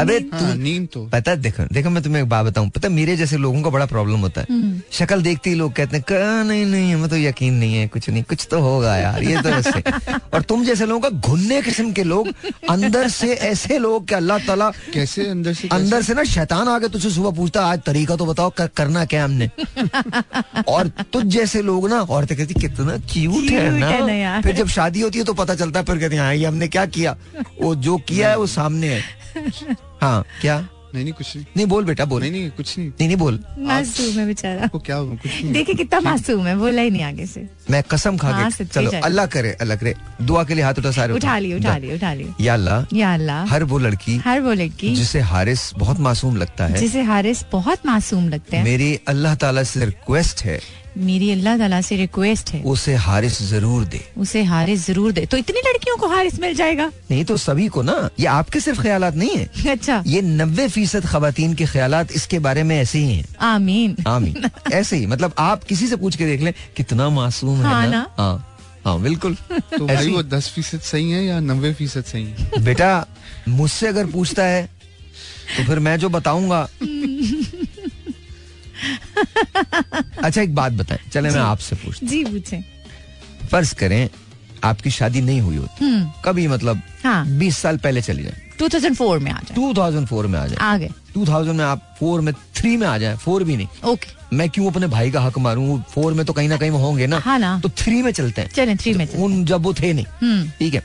[SPEAKER 1] अबे
[SPEAKER 3] हाँ नींद तो।
[SPEAKER 1] पता है देखो देखो मैं तुम्हें एक बात बताऊँ। पता है मेरे जैसे लोगों का बड़ा प्रॉब्लम होता है। शक्ल देखते ही लोग कहते हैं "क- नहीं नहीं हमें तो यकीन नहीं है कुछ नहीं कुछ तो होगा यार ये तो ऐसे। और तुम जैसे लोगों का घुनने किस्म के लोग अंदर से ऐसे लोग कि अल्लाह ताला
[SPEAKER 3] कैसे अंदर से कैसे?
[SPEAKER 1] अंदर से ना शैतान आके तुझसे सुबह पूछता आज तरीका तो बताओ कर, करना क्या हमने? और तुझ जैसे लोग ना औरतें कहती कितना क्यूट है ना। फिर जब शादी होती है तो पता चलता है फिर कहती हैं हाँ ये हमने क्या किया? वो जो किया है वो सामने है। हाँ क्या?
[SPEAKER 3] नहीं नहीं कुछ नहीं।
[SPEAKER 1] नहीं बोल बेटा बोल।
[SPEAKER 3] नहीं नहीं कुछ नहीं।
[SPEAKER 1] नहीं नहीं बोल।
[SPEAKER 2] मासूम है बेचारा।
[SPEAKER 3] आपको क्या हुआ कुछ नहीं।
[SPEAKER 2] देखिए कितना मासूम है बोला ही नहीं आगे से।
[SPEAKER 1] मैं कसम खा
[SPEAKER 2] हाँ,
[SPEAKER 1] के चलो अल्लाह करे अल्लाह करे। दुआ के लिए हाथ उठा सारे
[SPEAKER 2] उठा लिए उठा। लिए उठा लिए
[SPEAKER 1] या अल्लाह
[SPEAKER 2] या अल्लाह।
[SPEAKER 1] हर वो लड़की
[SPEAKER 2] हर वो लड़की
[SPEAKER 1] जिसे हारिस बहुत मासूम लगता है।
[SPEAKER 2] जिसे हारिस बहुत मासूम लगता है।
[SPEAKER 1] मेरी अल्लाह ताला से रिक्वेस्ट है
[SPEAKER 2] मेरी अल्लाह ताला से रिक्वेस्ट है।
[SPEAKER 1] उसे हारिस ज़रूर दे।
[SPEAKER 2] उसे हारिस ज़रूर दे। तो इतनी लड़कियों को हारिस मिल जाएगा?
[SPEAKER 1] नहीं तो सभी को ना ये आपके सिर्फ़ ख्याल नहीं है।
[SPEAKER 2] अच्छा।
[SPEAKER 1] ये नब्बे फ़ीसद खातन के ख्याल इसके बारे में ऐसे ही हैं।
[SPEAKER 2] आमीन।
[SPEAKER 1] आमीन। ऐसे ही मतलब आप किसी से पूछ के देख लें कितना मासूम
[SPEAKER 2] हाँ
[SPEAKER 1] है
[SPEAKER 2] ना।
[SPEAKER 1] ना। हाँ हाँ बिल्कुल।
[SPEAKER 3] तो भाई वो दस फ़ीसद सही है या नब्बे फ़ीसद सही है?
[SPEAKER 1] बेटा मुझसे अगर पूछता है तो फिर मैं जो बताऊँगा अच्छा एक बात बताएँ। चले मैं आपसे पूछ
[SPEAKER 2] जी पूछे।
[SPEAKER 1] फ़र्ज़ करें आपकी शादी नहीं हुई होती।
[SPEAKER 2] हम्म।
[SPEAKER 1] कभी मतलब
[SPEAKER 2] हाँ।
[SPEAKER 1] 20 साल पहले चली जाए।
[SPEAKER 2] 2004 में आ जाए।
[SPEAKER 1] 2004 में आ जाए।
[SPEAKER 2] आ गए
[SPEAKER 1] 2000 में आप फोर में थ्री में आ जाए फोर भी नहीं।
[SPEAKER 2] ओके।
[SPEAKER 1] मैं क्यों अपने भाई का हक मारूं? वो फोर में तो कहीं ना कहीं वो होंगे ना।
[SPEAKER 2] हाँ ना।
[SPEAKER 1] तो थ्री में चलते हैं।
[SPEAKER 2] चलें थ्री में चलें।
[SPEAKER 1] उन जब वो थे नहीं।
[SPEAKER 2] हम्म।
[SPEAKER 1] ठीक है।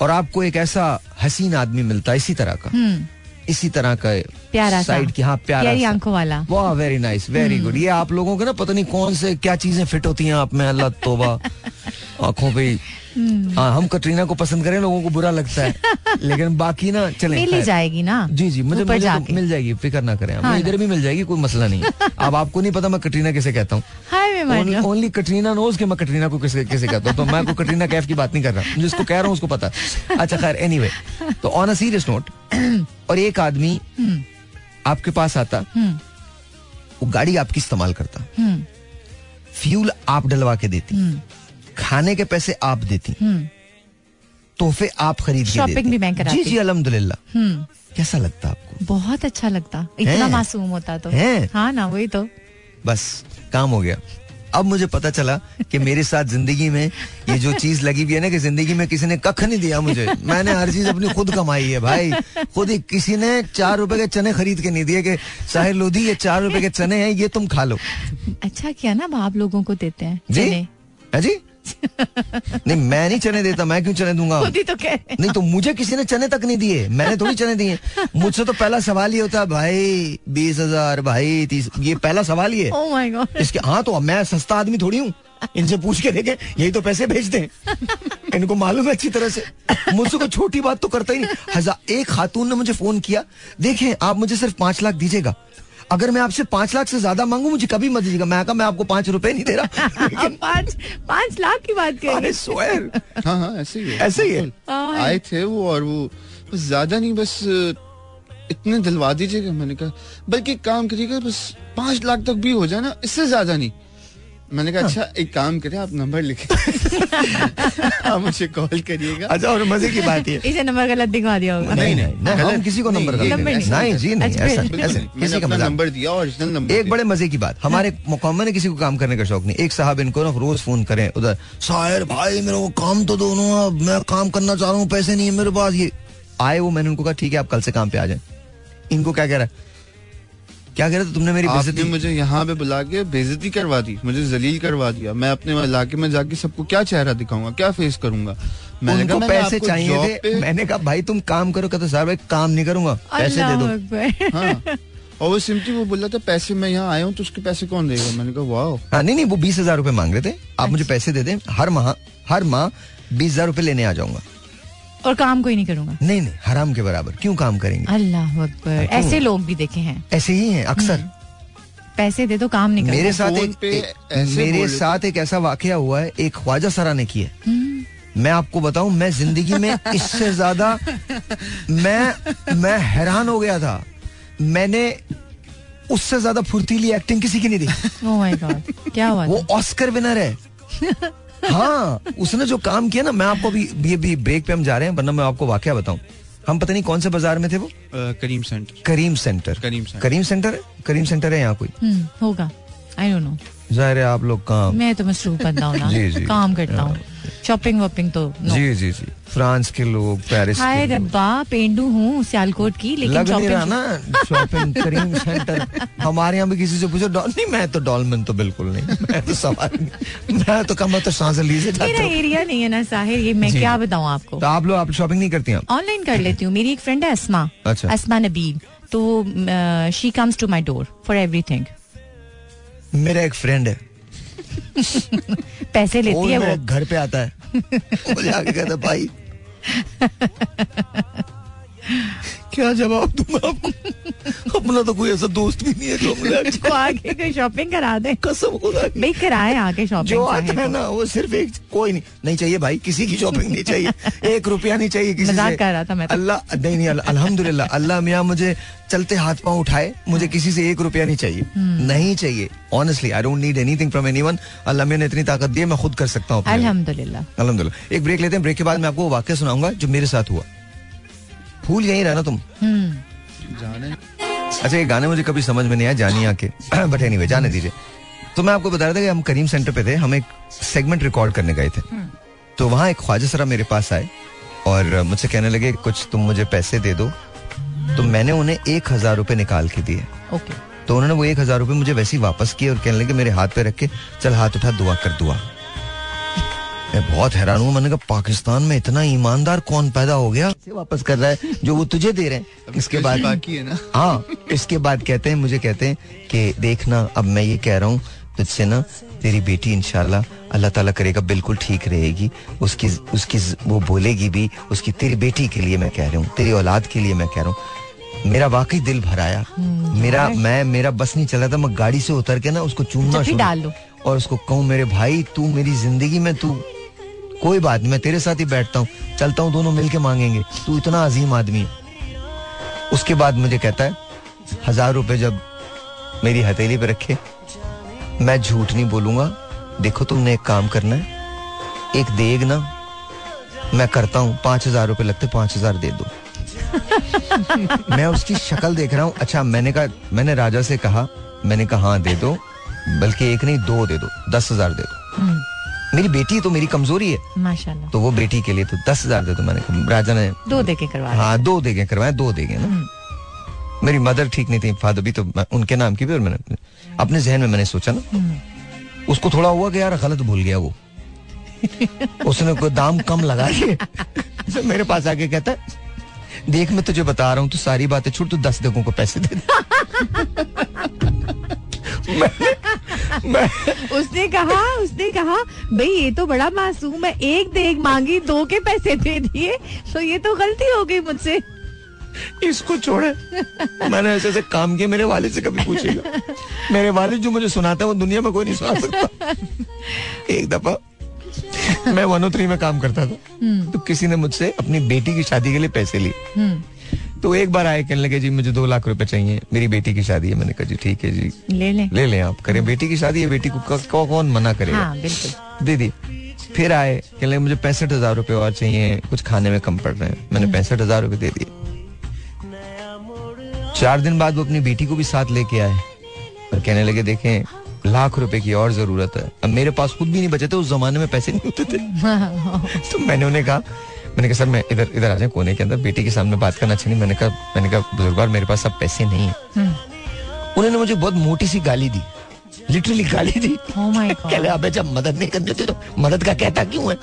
[SPEAKER 1] और आपको एक ऐसा हसीन आदमी मिलता है इसी तरह का।
[SPEAKER 2] हम्म।
[SPEAKER 1] इसी तरह का
[SPEAKER 2] प्यारा
[SPEAKER 1] साइड की हाँ प्यारा।
[SPEAKER 2] आँखों वाला।
[SPEAKER 1] वाह वेरी नाइस वेरी गुड ये आप लोगों को ना पता नहीं कौन से क्या चीज़ें फिट होती हैं आप में अल्लाह तोबा आँखों पे। ही।
[SPEAKER 2] हम्म।
[SPEAKER 1] हाँ हम कटरीना को पसंद करें लोगों को बुरा लगता है। लेकिन बाकी ना चले
[SPEAKER 2] मिल जाएगी ना
[SPEAKER 1] जी जी मुझे मुझे तो मिल जाएगी फ़िक्र ना करें
[SPEAKER 2] हाँ
[SPEAKER 1] इधर भी मिल जाएगी कोई मसला नहीं। अब आपको नहीं पता मैं कटरीना कैसे कहता हूँ। ओनली कटरीना नोज़ के मैं कटरीना को कैसे कैसे कहता हूँ। तो मैं को कटरीना कैफ की बात नहीं कर रहा। जिसको कह रहा हूँ उसको पता। अच्छा खैर एनीवे तो ऑन अ सीरियस नोट और एक आदमी
[SPEAKER 2] हम्म।
[SPEAKER 1] आपके पास आता
[SPEAKER 2] हम्म।
[SPEAKER 1] वो गाड़ी आपकी इस्तेमाल करता। फ्यूल आप डलवा के देती। खाने के पैसे आप देती।
[SPEAKER 2] हम्म।
[SPEAKER 1] तोहफे आप खरीद देती।
[SPEAKER 2] भी मैं कराती।
[SPEAKER 1] जी जी अल्हम्दुलिल्लाह।
[SPEAKER 2] हम्म।
[SPEAKER 1] कैसा लगता आपको?
[SPEAKER 2] बहुत अच्छा लगता। इतना मासूम होता तो।
[SPEAKER 1] हाँ।
[SPEAKER 2] ना वही तो।
[SPEAKER 1] बस काम हो गया। अब मुझे पता चला कि मेरे साथ ज़िंदगी में ये जो चीज़ लगी हुई है ना कि ज़िंदगी में किसी ने कख नहीं दिया मुझे। मैंने हर चीज़ अपनी खुद कमाई है भाई। खुद ही किसी ने चार रुपए के चने खरीद के नहीं दिए कि साहिर लोधी ये चार रुपए के चने हैं ये तुम खा लो।
[SPEAKER 2] अच्छा किया ना आप लोगों को देते हैं
[SPEAKER 1] जी?
[SPEAKER 2] चने।
[SPEAKER 1] जी? नहीं मैं नहीं चने देता मैं क्यों चने दूँगा?
[SPEAKER 2] खुद ही तो कह
[SPEAKER 1] नहीं तो मुझे किसी ने चने तक नहीं दिए मैंने थोड़ी चने दिए। मुझसे तो पहला सवाल ही होता है भाई बीस हज़ार भाई तीस ये पहला सवाल ही है
[SPEAKER 2] गॉड
[SPEAKER 1] इसके हाँ तो मैं सस्ता आदमी थोड़ी हूँ। इनसे पूछ के देखे यही तो पैसे भेजते हैं इनको मालूम है अच्छी तरह से। मुझसे कोई छोटी बात तो करता ही नहीं। हज़ार एक खातून ने मुझे फ़ोन किया। देखें आप मुझे सिर्फ़ पाँच लाख दीजिएगा। अगर मैं आपसे पाँच लाख से ज़्यादा मांगू मुझे कभी मत दीजिएगा। मैं मैं आपको पाँच रुपए नहीं दे रहा।
[SPEAKER 2] पाँच पाँच पाँच लाख की बात कर हैं।
[SPEAKER 3] हाँ हाँ ऐसे ही
[SPEAKER 1] ऐसे ही है?
[SPEAKER 2] हाँ।
[SPEAKER 3] आए थे वो और वो बस ज़्यादा नहीं बस इतने दिलवा दीजिएगा मैंने कहा। बल्कि एक काम करिएगा बस पाँच लाख तक भी हो जाए ना इससे ज़्यादा नहीं। मैंने कहा अच्छा एक काम करें आप नंबर लिखे आप मुझे कॉल करिएगा।
[SPEAKER 1] अच्छा और मज़े की बात ये।
[SPEAKER 2] इसे नंबर गलत दिखवा दिया होगा।
[SPEAKER 1] नहीं नहीं नहीं हम किसी को नंबर
[SPEAKER 2] नंबर
[SPEAKER 1] नहीं
[SPEAKER 2] नहीं।
[SPEAKER 1] नहीं जी नहीं
[SPEAKER 2] अच्छा,
[SPEAKER 1] ऐसा
[SPEAKER 2] बिल्कुल।
[SPEAKER 1] किसी का
[SPEAKER 3] नंबर दिया ओरिजिनल नंबर
[SPEAKER 1] एक बड़े मज़े की बात हमारे मुकाम ने किसी को काम करने का शौक नहीं। एक साहब इनको ना रोज फ़ोन करें उधर शायर भाई मेरे को काम तो दो ना मैं काम करना चाह रहा हूँ पैसे नहीं है मेरे पास ये। आए वो मैंने उनको कहा ठीक है आप कल से काम पे आ जाए। इनको क्या कह रहा है? क्या कह रहा था? तुमने मेरी बेइज्जती
[SPEAKER 3] मुझे यहाँ पे बुला के बेइज्जती करवा दी मुझे जलील करवा दिया। मैं अपने इलाके में जाके सबको क्या चेहरा दिखाऊँगा क्या फेस करूँगा? मैंने
[SPEAKER 1] उनको
[SPEAKER 3] मैंने
[SPEAKER 1] पैसे चाहिए थे। मैंने कहा भाई तुम काम करो कहते साहब भाई काम नहीं करूँगा पैसे दे दो।
[SPEAKER 3] हाँ। और वो सिंपली वो बोला था पैसे मैं यहाँ आया हूँ तो उसके पैसे कौन देगा? मैंने कहा वाह
[SPEAKER 1] हाँ नहीं नहीं वो बीस हज़ार रूपए मांग रहे थे। आप मुझे पैसे दे दें हर माह हर माह बीस हज़ार रूपए लेने आ जाऊँगा।
[SPEAKER 2] और काम कोई नहीं करूँगा।
[SPEAKER 1] नहीं नहीं हराम के बराबर। क्यों काम करेंगे?
[SPEAKER 2] अल्लाह अकबर। ऐसे लोग भी देखे हैं।
[SPEAKER 1] ऐसे ही हैं अक्सर।
[SPEAKER 2] पैसे दे दो काम नहीं
[SPEAKER 1] मेरे साथ एक, एक मेरे साथ एक ऐसा वाकया हुआ है एक ख्वाजा सराने की है।
[SPEAKER 2] हम्म,
[SPEAKER 1] मैं आपको बताऊँ मैं ज़िंदगी में इससे ज़्यादा मैं मैं हैरान हो गया था। मैंने उससे ज़्यादा फुर्तीली एक्टिंग किसी की नहीं देखी।
[SPEAKER 2] ओह माय गॉड क्या हुआ
[SPEAKER 1] वो ऑस्कर विनर है। हाँ उसने जो काम किया ना मैं आपको अभी ये भी ब्रेक पे हम जा रहे हैं वरना मैं आपको वाक्य बताऊँ। हम पता नहीं कौन से बाज़ार में थे वो?
[SPEAKER 3] Karim centre.
[SPEAKER 1] Karim centre.
[SPEAKER 3] Karim centre.
[SPEAKER 1] Karim centre है? करीम सेंटर है यहाँ कोई?
[SPEAKER 2] हम्म, होगा। आई डोंट नो
[SPEAKER 1] ज़ाहिर है आप लोग कहाँ
[SPEAKER 2] मैं तो मसरूफ बंदा हूँ
[SPEAKER 1] जी, जी।
[SPEAKER 2] काम करता हूँ। शॉपिंग वॉपिंग तो
[SPEAKER 1] जी जी जी। फ्रांस के लोग पेरिस
[SPEAKER 2] हाय रब्बा पेंडू हूँ सियालकोट की लेकिन
[SPEAKER 1] लग नहीं रहा
[SPEAKER 2] शॉपिंग
[SPEAKER 1] ना शॉपिंग करीम सेंटर हमारे यहाँ भी किसी से पूछो डॉल नहीं मैं तो डॉलमैन तो बिल्कुल नहीं मैं तो सवाल मैं तो कम तो शांजली से
[SPEAKER 2] मेरा एरिया नहीं है ना साहिर ये मैं क्या बताऊँ आपको?
[SPEAKER 1] तो आप लोग आप शॉपिंग नहीं करती हैं?
[SPEAKER 2] ऑनलाइन कर लेती हूँ। मेरी एक फ्रेंड है अस्मा
[SPEAKER 1] अच्छा।
[SPEAKER 2] अस्मा नबील तो she comes to my door for everything
[SPEAKER 1] मेरा एक फ्रेंड है।
[SPEAKER 2] पैसे लेती है वो।
[SPEAKER 1] घर पे आता है। वो मुझे आके कहता भाई क्या जवाब दूँगा आपको? अपना तो कोई ऐसा दोस्त भी नहीं है जो
[SPEAKER 2] को आगे कोई शॉपिंग करा दे।
[SPEAKER 1] कसम खुदा।
[SPEAKER 2] भाई कराए आगे शॉपिंग
[SPEAKER 1] जो आता है ना वो सिर्फ़ एक कोई नहीं। नहीं चाहिए भाई किसी की शॉपिंग नहीं चाहिए। एक रुपया नहीं चाहिए किसी
[SPEAKER 2] मज़ाक कर रहा था मैं तो।
[SPEAKER 1] अल्लाह नहीं नहीं अल्हम्दुलिल्लाह। अल्लाह मियाँ मुझे चलते हाथ पाँव उठाए। मुझे किसी से एक रुपया नहीं चाहिए।
[SPEAKER 2] हम्म।
[SPEAKER 1] नहीं चाहिए। Honestly I don't need anything from anyone Allah मियाँ ने इतनी ताकत दी है मैं खुद कर सकता हूँ।
[SPEAKER 2] अल्हम्दुलिल्लाह।
[SPEAKER 1] अल्हम्दुलिल्लाह। एक ब्रेक लेते हैं। ब्रेक के बाद मैं आपको वाक्य सुनाऊँगा जो मेरे साथ हुआ। भूल यही रहना तुम।
[SPEAKER 2] हम्म
[SPEAKER 3] जाने।
[SPEAKER 1] अच्छा ये गाने मुझे कभी समझ में नहीं आया जानी आके बट एनीवे जाने दीजिए। तो मैं आपको बता रहा था कि हम करीम सेंटर पे थे हम एक सेगमेंट रिकॉर्ड करने गए थे। तो वहाँ एक ख्वाजा सरा मेरे पास आए और मुझसे कहने लगे कुछ तुम मुझे पैसे दे दो। तो मैंने उन्हें एक हज़ार रुपये निकाल के दिए।
[SPEAKER 2] ओके।
[SPEAKER 1] तो उन्होंने वो एक हज़ार रुपये मुझे वैसे ही वापस किए और कहने लगे मेरे हाथ पे रख के चल हाथ उठा दुआ कर दुआ। मैं बहुत हैरान हूँ। मैंने कहा पाकिस्तान में इतना ईमानदार कौन पैदा हो गया? से वापस कर रहा है जो वो तुझे दे रहे हैं। इसके बाद
[SPEAKER 3] बाकी है ना।
[SPEAKER 1] हाँ इसके बाद कहते हैं मुझे कहते हैं कि देखना अब मैं ये कह रहा हूँ तुझसे ना तेरी बेटी इनशाला अल्लाह ताला करेगा बिल्कुल ठीक रहेगी। उसकी उसकी वो बोलेगी भी उसकी तेरी बेटी के लिए मैं कह रहा हूँ तेरी औलाद के लिए मैं कह रहा हूँ। मेरा वाकई दिल भराया मेरा मैं मेरा बस नहीं चला था मैं गाड़ी से उतर के ना उसको चूमना
[SPEAKER 2] डाल लो
[SPEAKER 1] और उसको कहूँ मेरे भाई तू मेरी ज़िंदगी में तू कोई बात नहीं मैं तेरे साथ ही बैठता हूँ। चलता हूँ दोनों मिलके मांगेंगे। तू इतना अजीम आदमी है। उसके बाद मुझे कहता है हज़ार रुपए जब मेरी हथेली पे रखे मैं झूठ नहीं बोलूँगा। देखो तुमने एक काम करना है। एक देग ना मैं करता हूँ पाँच हज़ार रुपए लगते पाँच हज़ार दे दो। मैं उसकी शक्ल देख रहा हूँ। अच्छा मैंने कहा मैंने राजा से कहा मैंने कहा हाँ दे दो बल्कि एक नहीं दो दे दो दस हज़ार दे दो।
[SPEAKER 2] हम्म,
[SPEAKER 1] मेरी बेटी है तो मेरी कमज़ोरी है।
[SPEAKER 2] माशाल्लाह।
[SPEAKER 1] तो वो बेटी के लिए तो दस हज़ार दे दो मैंने राजा ने
[SPEAKER 2] दो दे के करवा रहे
[SPEAKER 1] हाँ दो। देगे करवाए दो देगे ना।
[SPEAKER 2] हम्म।
[SPEAKER 1] मेरी मदर ठीक नहीं थी फादर भी तो उनके नाम की भी और मैंने अपने जहन में मैंने सोचा ना।
[SPEAKER 2] हम्म,
[SPEAKER 1] उसको थोड़ा हुआ कि यार गलत भूल गया वो। उसने कोई दाम कम लगा के तो मेरे पास आके कहता है देख मैं तुझे बता रहा हूँ तू सारी बातें छोड़ तू दस देखों को पैसे दे दे। मैं, मैं
[SPEAKER 2] उसने कहा उसने कहा भाई ये तो बड़ा मासूम है। एक देग मांगी दो के पैसे दे दिए तो ये तो गलती हो गई मुझसे।
[SPEAKER 1] इसको छोड़े। मैंने ऐसे ऐसे काम किए मेरे वालिद से कभी पूछेगा। मेरे वालिद जो मुझे सुनाता है वो दुनिया में कोई नहीं सुना सकता। एक दफ़ा मैं वन थ्री में काम करता था तो किसी ने मुझसे अपनी बेटी की शादी के लिए पैसे लिए।
[SPEAKER 2] हम्म,
[SPEAKER 1] तो एक बार आए कहने लगे जी मुझे दो लाख रुपए चाहिए। मेरी बेटी की शादी है। मैंने कहा जी ठीक है जी।
[SPEAKER 2] ले ले।
[SPEAKER 1] ले लें आप करें। बेटी की शादी है बेटी को कौन मना करेगा?
[SPEAKER 2] हाँ बिल्कुल।
[SPEAKER 1] दे दी फिर आए कहने लगे मुझे पैंसठ हज़ार रुपए और चाहिए कुछ खाने में कम पड़ रहे हैं। मैंने पैंसठ हज़ार रुपए दे दिए। चार दिन बाद वो अपनी बेटी को भी साथ लेके आए और कहने लगे देखें लाख रुपए की और ज़रूरत है। अब मेरे पास खुद भी नहीं बचे थे उस जमाने में पैसे नहीं होते थे। तो मैंने उन्हें कहा मैंने कहा सर मैं इधर इधर आ जाए कोने के अंदर। बेटी के सामने बात करना अच्छा नहीं। मैंने कहा मैंने कहा बुजुर्गवार मेरे पास अब पैसे नहीं है।
[SPEAKER 2] हम्म,
[SPEAKER 1] उन्होंने मुझे बहुत मोटी सी गाली दी। लिटरली गाली दी।
[SPEAKER 2] Oh
[SPEAKER 1] अबे जब मदद नहीं करनी तो मदद का कहता क्यों है?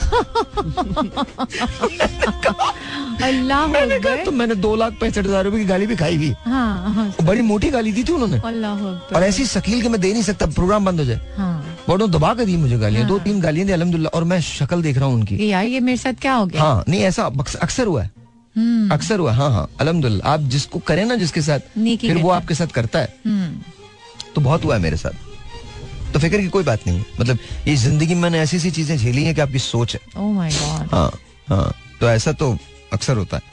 [SPEAKER 2] अल्लाह
[SPEAKER 1] मैंने कहा तो मैंने दो लाख पैंसठ हज़ार रुपए की गाली भी खाई हुई हाँ।
[SPEAKER 2] हाँ,
[SPEAKER 1] बड़ी मोटी गाली दी थी उन्होंने।
[SPEAKER 2] अल्लाह
[SPEAKER 1] और ऐसी शकील के मैं दे नहीं सकता प्रोग्राम बंद हो जाए।
[SPEAKER 2] हाँ।
[SPEAKER 1] बड़ों दबा कर दी मुझे गालियाँ दो तीन गालियाँ दी अलहमदुल्ला और मैं शक्ल देख रहा हूँ उनकी।
[SPEAKER 2] ये यार ये मेरे साथ क्या हो गया?
[SPEAKER 1] हाँ नहीं ऐसा अक्सर हुआ है।
[SPEAKER 2] हम्म,
[SPEAKER 1] अक्सर हुआ हाँ हाँ अलहमदुल्ला आप जिसको करें ना जिसके साथ फिर वो आपके साथ करता है।
[SPEAKER 2] हम्म,
[SPEAKER 1] तो बहुत हुआ है मेरे साथ। तो फ़िक्र की कोई बात नहीं है। मतलब ये ज़िंदगी में मैंने ऐसी ऐसी चीज़ें झेली हैं कि आपकी सोच है।
[SPEAKER 2] Oh.
[SPEAKER 1] हाँ हाँ तो ऐसा तो अक्सर होता है।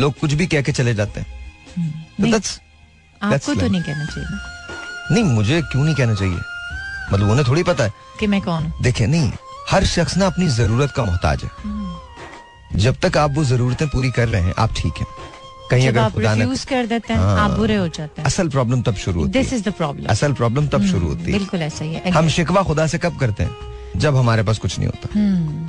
[SPEAKER 1] लोग कुछ भी कह के चले जाते हैं। तो
[SPEAKER 2] नहीं,
[SPEAKER 1] that's- that's
[SPEAKER 2] आपको तो नहीं कहना चाहिए।
[SPEAKER 1] नहीं मुझे क्यों नहीं कहना चाहिए? मतलब उन्हें थोड़ी पता है।
[SPEAKER 2] कि मैं कौन?
[SPEAKER 1] देखे नहीं हर शख्स ना अपनी ज़रूरत का मोहताज है।
[SPEAKER 2] हम्म।
[SPEAKER 1] जब तक आप वो जरूरतें पूरी कर रहे हैं आप ठीक हैं। कहीं अगर
[SPEAKER 2] आप
[SPEAKER 1] खुदा ने
[SPEAKER 2] कर देते हैं
[SPEAKER 1] हाँ।
[SPEAKER 2] आप बुरे हो जाते हैं।
[SPEAKER 1] असल प्रॉब्लम तब शुरू होती
[SPEAKER 2] दिस
[SPEAKER 1] है।
[SPEAKER 2] इज़ द प्रॉब्लम
[SPEAKER 1] असल प्रॉब्लम तब शुरू होती है।
[SPEAKER 2] बिल्कुल ऐसा ही है।
[SPEAKER 1] हम शिकवा खुदा से कब करते हैं? जब हमारे पास कुछ नहीं होता।
[SPEAKER 2] हम्म।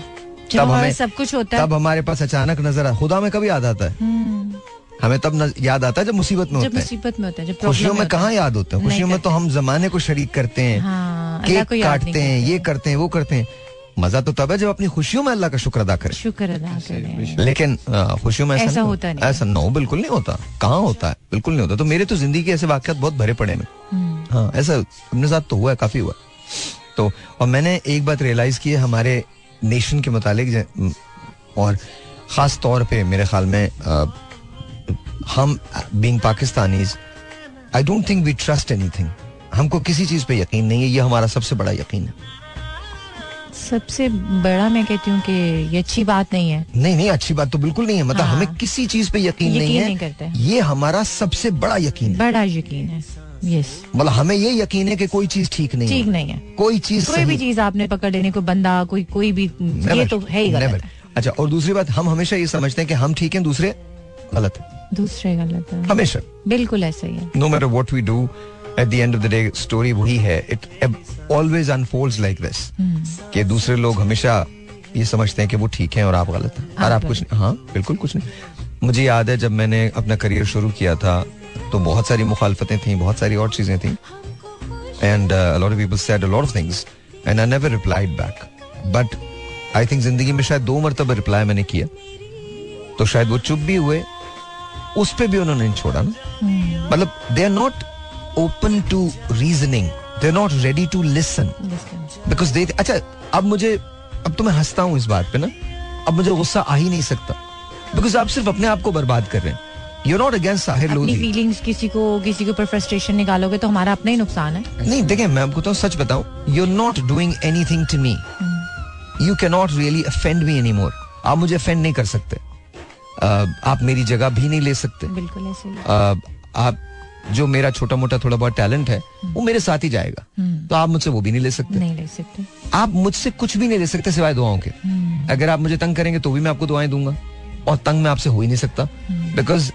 [SPEAKER 1] तब हमें-
[SPEAKER 2] सब कुछ होता है।
[SPEAKER 1] तब हमारे पास अचानक नज़र आ खुदा में कभी याद आता है।
[SPEAKER 2] हम्म।
[SPEAKER 1] हमें तब याद आता है जब मुसीबत में
[SPEAKER 2] जब
[SPEAKER 1] होता है।
[SPEAKER 2] मुसीबत में होता है
[SPEAKER 1] खुशियों में कहाँ याद होता है? खुशियों में तो
[SPEAKER 2] करते।
[SPEAKER 1] हम जमाने को शरीक करते हैं
[SPEAKER 2] हाँ
[SPEAKER 1] केक काटते हैं ये करते हैं वो करते हैं। मज़ा तो तब है जब अपनी खुशियों में अल्लाह का शुक्र अदा करें।
[SPEAKER 2] शुक्र अदा करें।
[SPEAKER 1] लेकिन खुशियों में ऐसा,
[SPEAKER 2] ऐसा होता नहीं।
[SPEAKER 1] ऐसा नो बिल्कुल नहीं होता। कहाँ होता है? बिल्कुल नहीं होता। तो मेरे तो ज़िंदगी के ऐसे वाकत बहुत भरे पड़े हैं
[SPEAKER 2] हम्म।
[SPEAKER 1] हाँ ऐसा अपने साथ तो हुआ है काफ़ी हुआ तो और मैंने एक बात रियलाइज़ की है हमारे नेशन के मुतालिक और खास तौर पे मेरे ख्याल में हम being Pakistanis I don't think we trust anything हमको किसी चीज़ पे यकीन नहीं है ये हमारा सबसे बड़ा यकीन है।
[SPEAKER 2] सबसे बड़ा मैं कहती हूँ कि ये अच्छी बात नहीं है।
[SPEAKER 1] नहीं नहीं अच्छी बात तो बिल्कुल नहीं है। मतलब
[SPEAKER 2] हाँ।
[SPEAKER 1] हमें किसी चीज़ पे यकीन, यकीन नहीं
[SPEAKER 2] यकीन
[SPEAKER 1] है।
[SPEAKER 2] नहीं करते।
[SPEAKER 1] ये हमारा सबसे बड़ा यकीन है।
[SPEAKER 2] बड़ा यकीन है। यस
[SPEAKER 1] मतलब हमें ये यकीन है कि कोई चीज़ ठीक नहीं
[SPEAKER 2] ठीक नहीं है।
[SPEAKER 1] कोई चीज़
[SPEAKER 2] कोई भी चीज़ आपने पकड़ लेने को बंदा कोई कोई भी ये तो है ही गलत
[SPEAKER 1] अच्छा और दूसरी बात हम हमेशा ये समझते हैं कि हम ठीक हैं दूसरे गलत है।
[SPEAKER 2] दूसरे गलत है।
[SPEAKER 1] हमेशा।
[SPEAKER 2] बिल्कुल ऐसा ही है।
[SPEAKER 1] No matter what we do at the end of the day story वही है। It always unfolds like this कि दूसरे लोग हमेशा ये समझते हैं कि वो ठीक हैं और आप गलत हैं। और
[SPEAKER 2] आप
[SPEAKER 1] कुछ हाँ बिल्कुल कुछ नहीं। मुझे याद है जब मैंने अपना करियर शुरू किया था तो बहुत सारी मुखालफतें थी बहुत सारी और चीज़ें थी। And lot of people said lot of things and I never replied back but I think ज़िंदगी में शायद दो मरतबा रिप्लाई मैंने किया। तो शायद वो चुप भी हुए उस पे भी उन्होंने नहीं छोड़ा ना। मतलब they are not open to reasoning they are not ready to listen because they अच्छा अब मुझे अब तो मैं हंसता हूँ इस बात पे ना। अब मुझे गुस्सा आ ही नहीं सकता। बिकॉज़ आप सिर्फ़ अपने आप को बर्बाद कर रहे हैं। यू नॉट अगेंस्ट साहिर
[SPEAKER 2] अपनी
[SPEAKER 1] लोधी
[SPEAKER 2] फीलिंग्स किसी को किसी के ऊपर फ्रस्ट्रेशन निकालोगे तो हमारा अपना ही नुकसान है।
[SPEAKER 1] नहीं देखें मैं आपको तो सच बताऊँ you are not doing anything to me you can not really offend me any more आप मुझे अफेंड नहीं कर सकते। आप मेरी जगह भी नहीं ले सकते।
[SPEAKER 2] बिल्कुल ऐसे
[SPEAKER 1] आप जो मेरा छोटा मोटा थोड़ा बहुत टैलेंट है वो मेरे साथ ही जाएगा। तो आप मुझसे वो भी नहीं ले सकते।
[SPEAKER 2] नहीं ले सकते।
[SPEAKER 1] आप मुझसे कुछ भी नहीं ले सकते सिवाय दुआओं के। अगर आप मुझे तंग करेंगे तो भी मैं आपको दुआएँ दूँगा। और तंग मैं आपसे हो ही नहीं सकता। बिकॉज़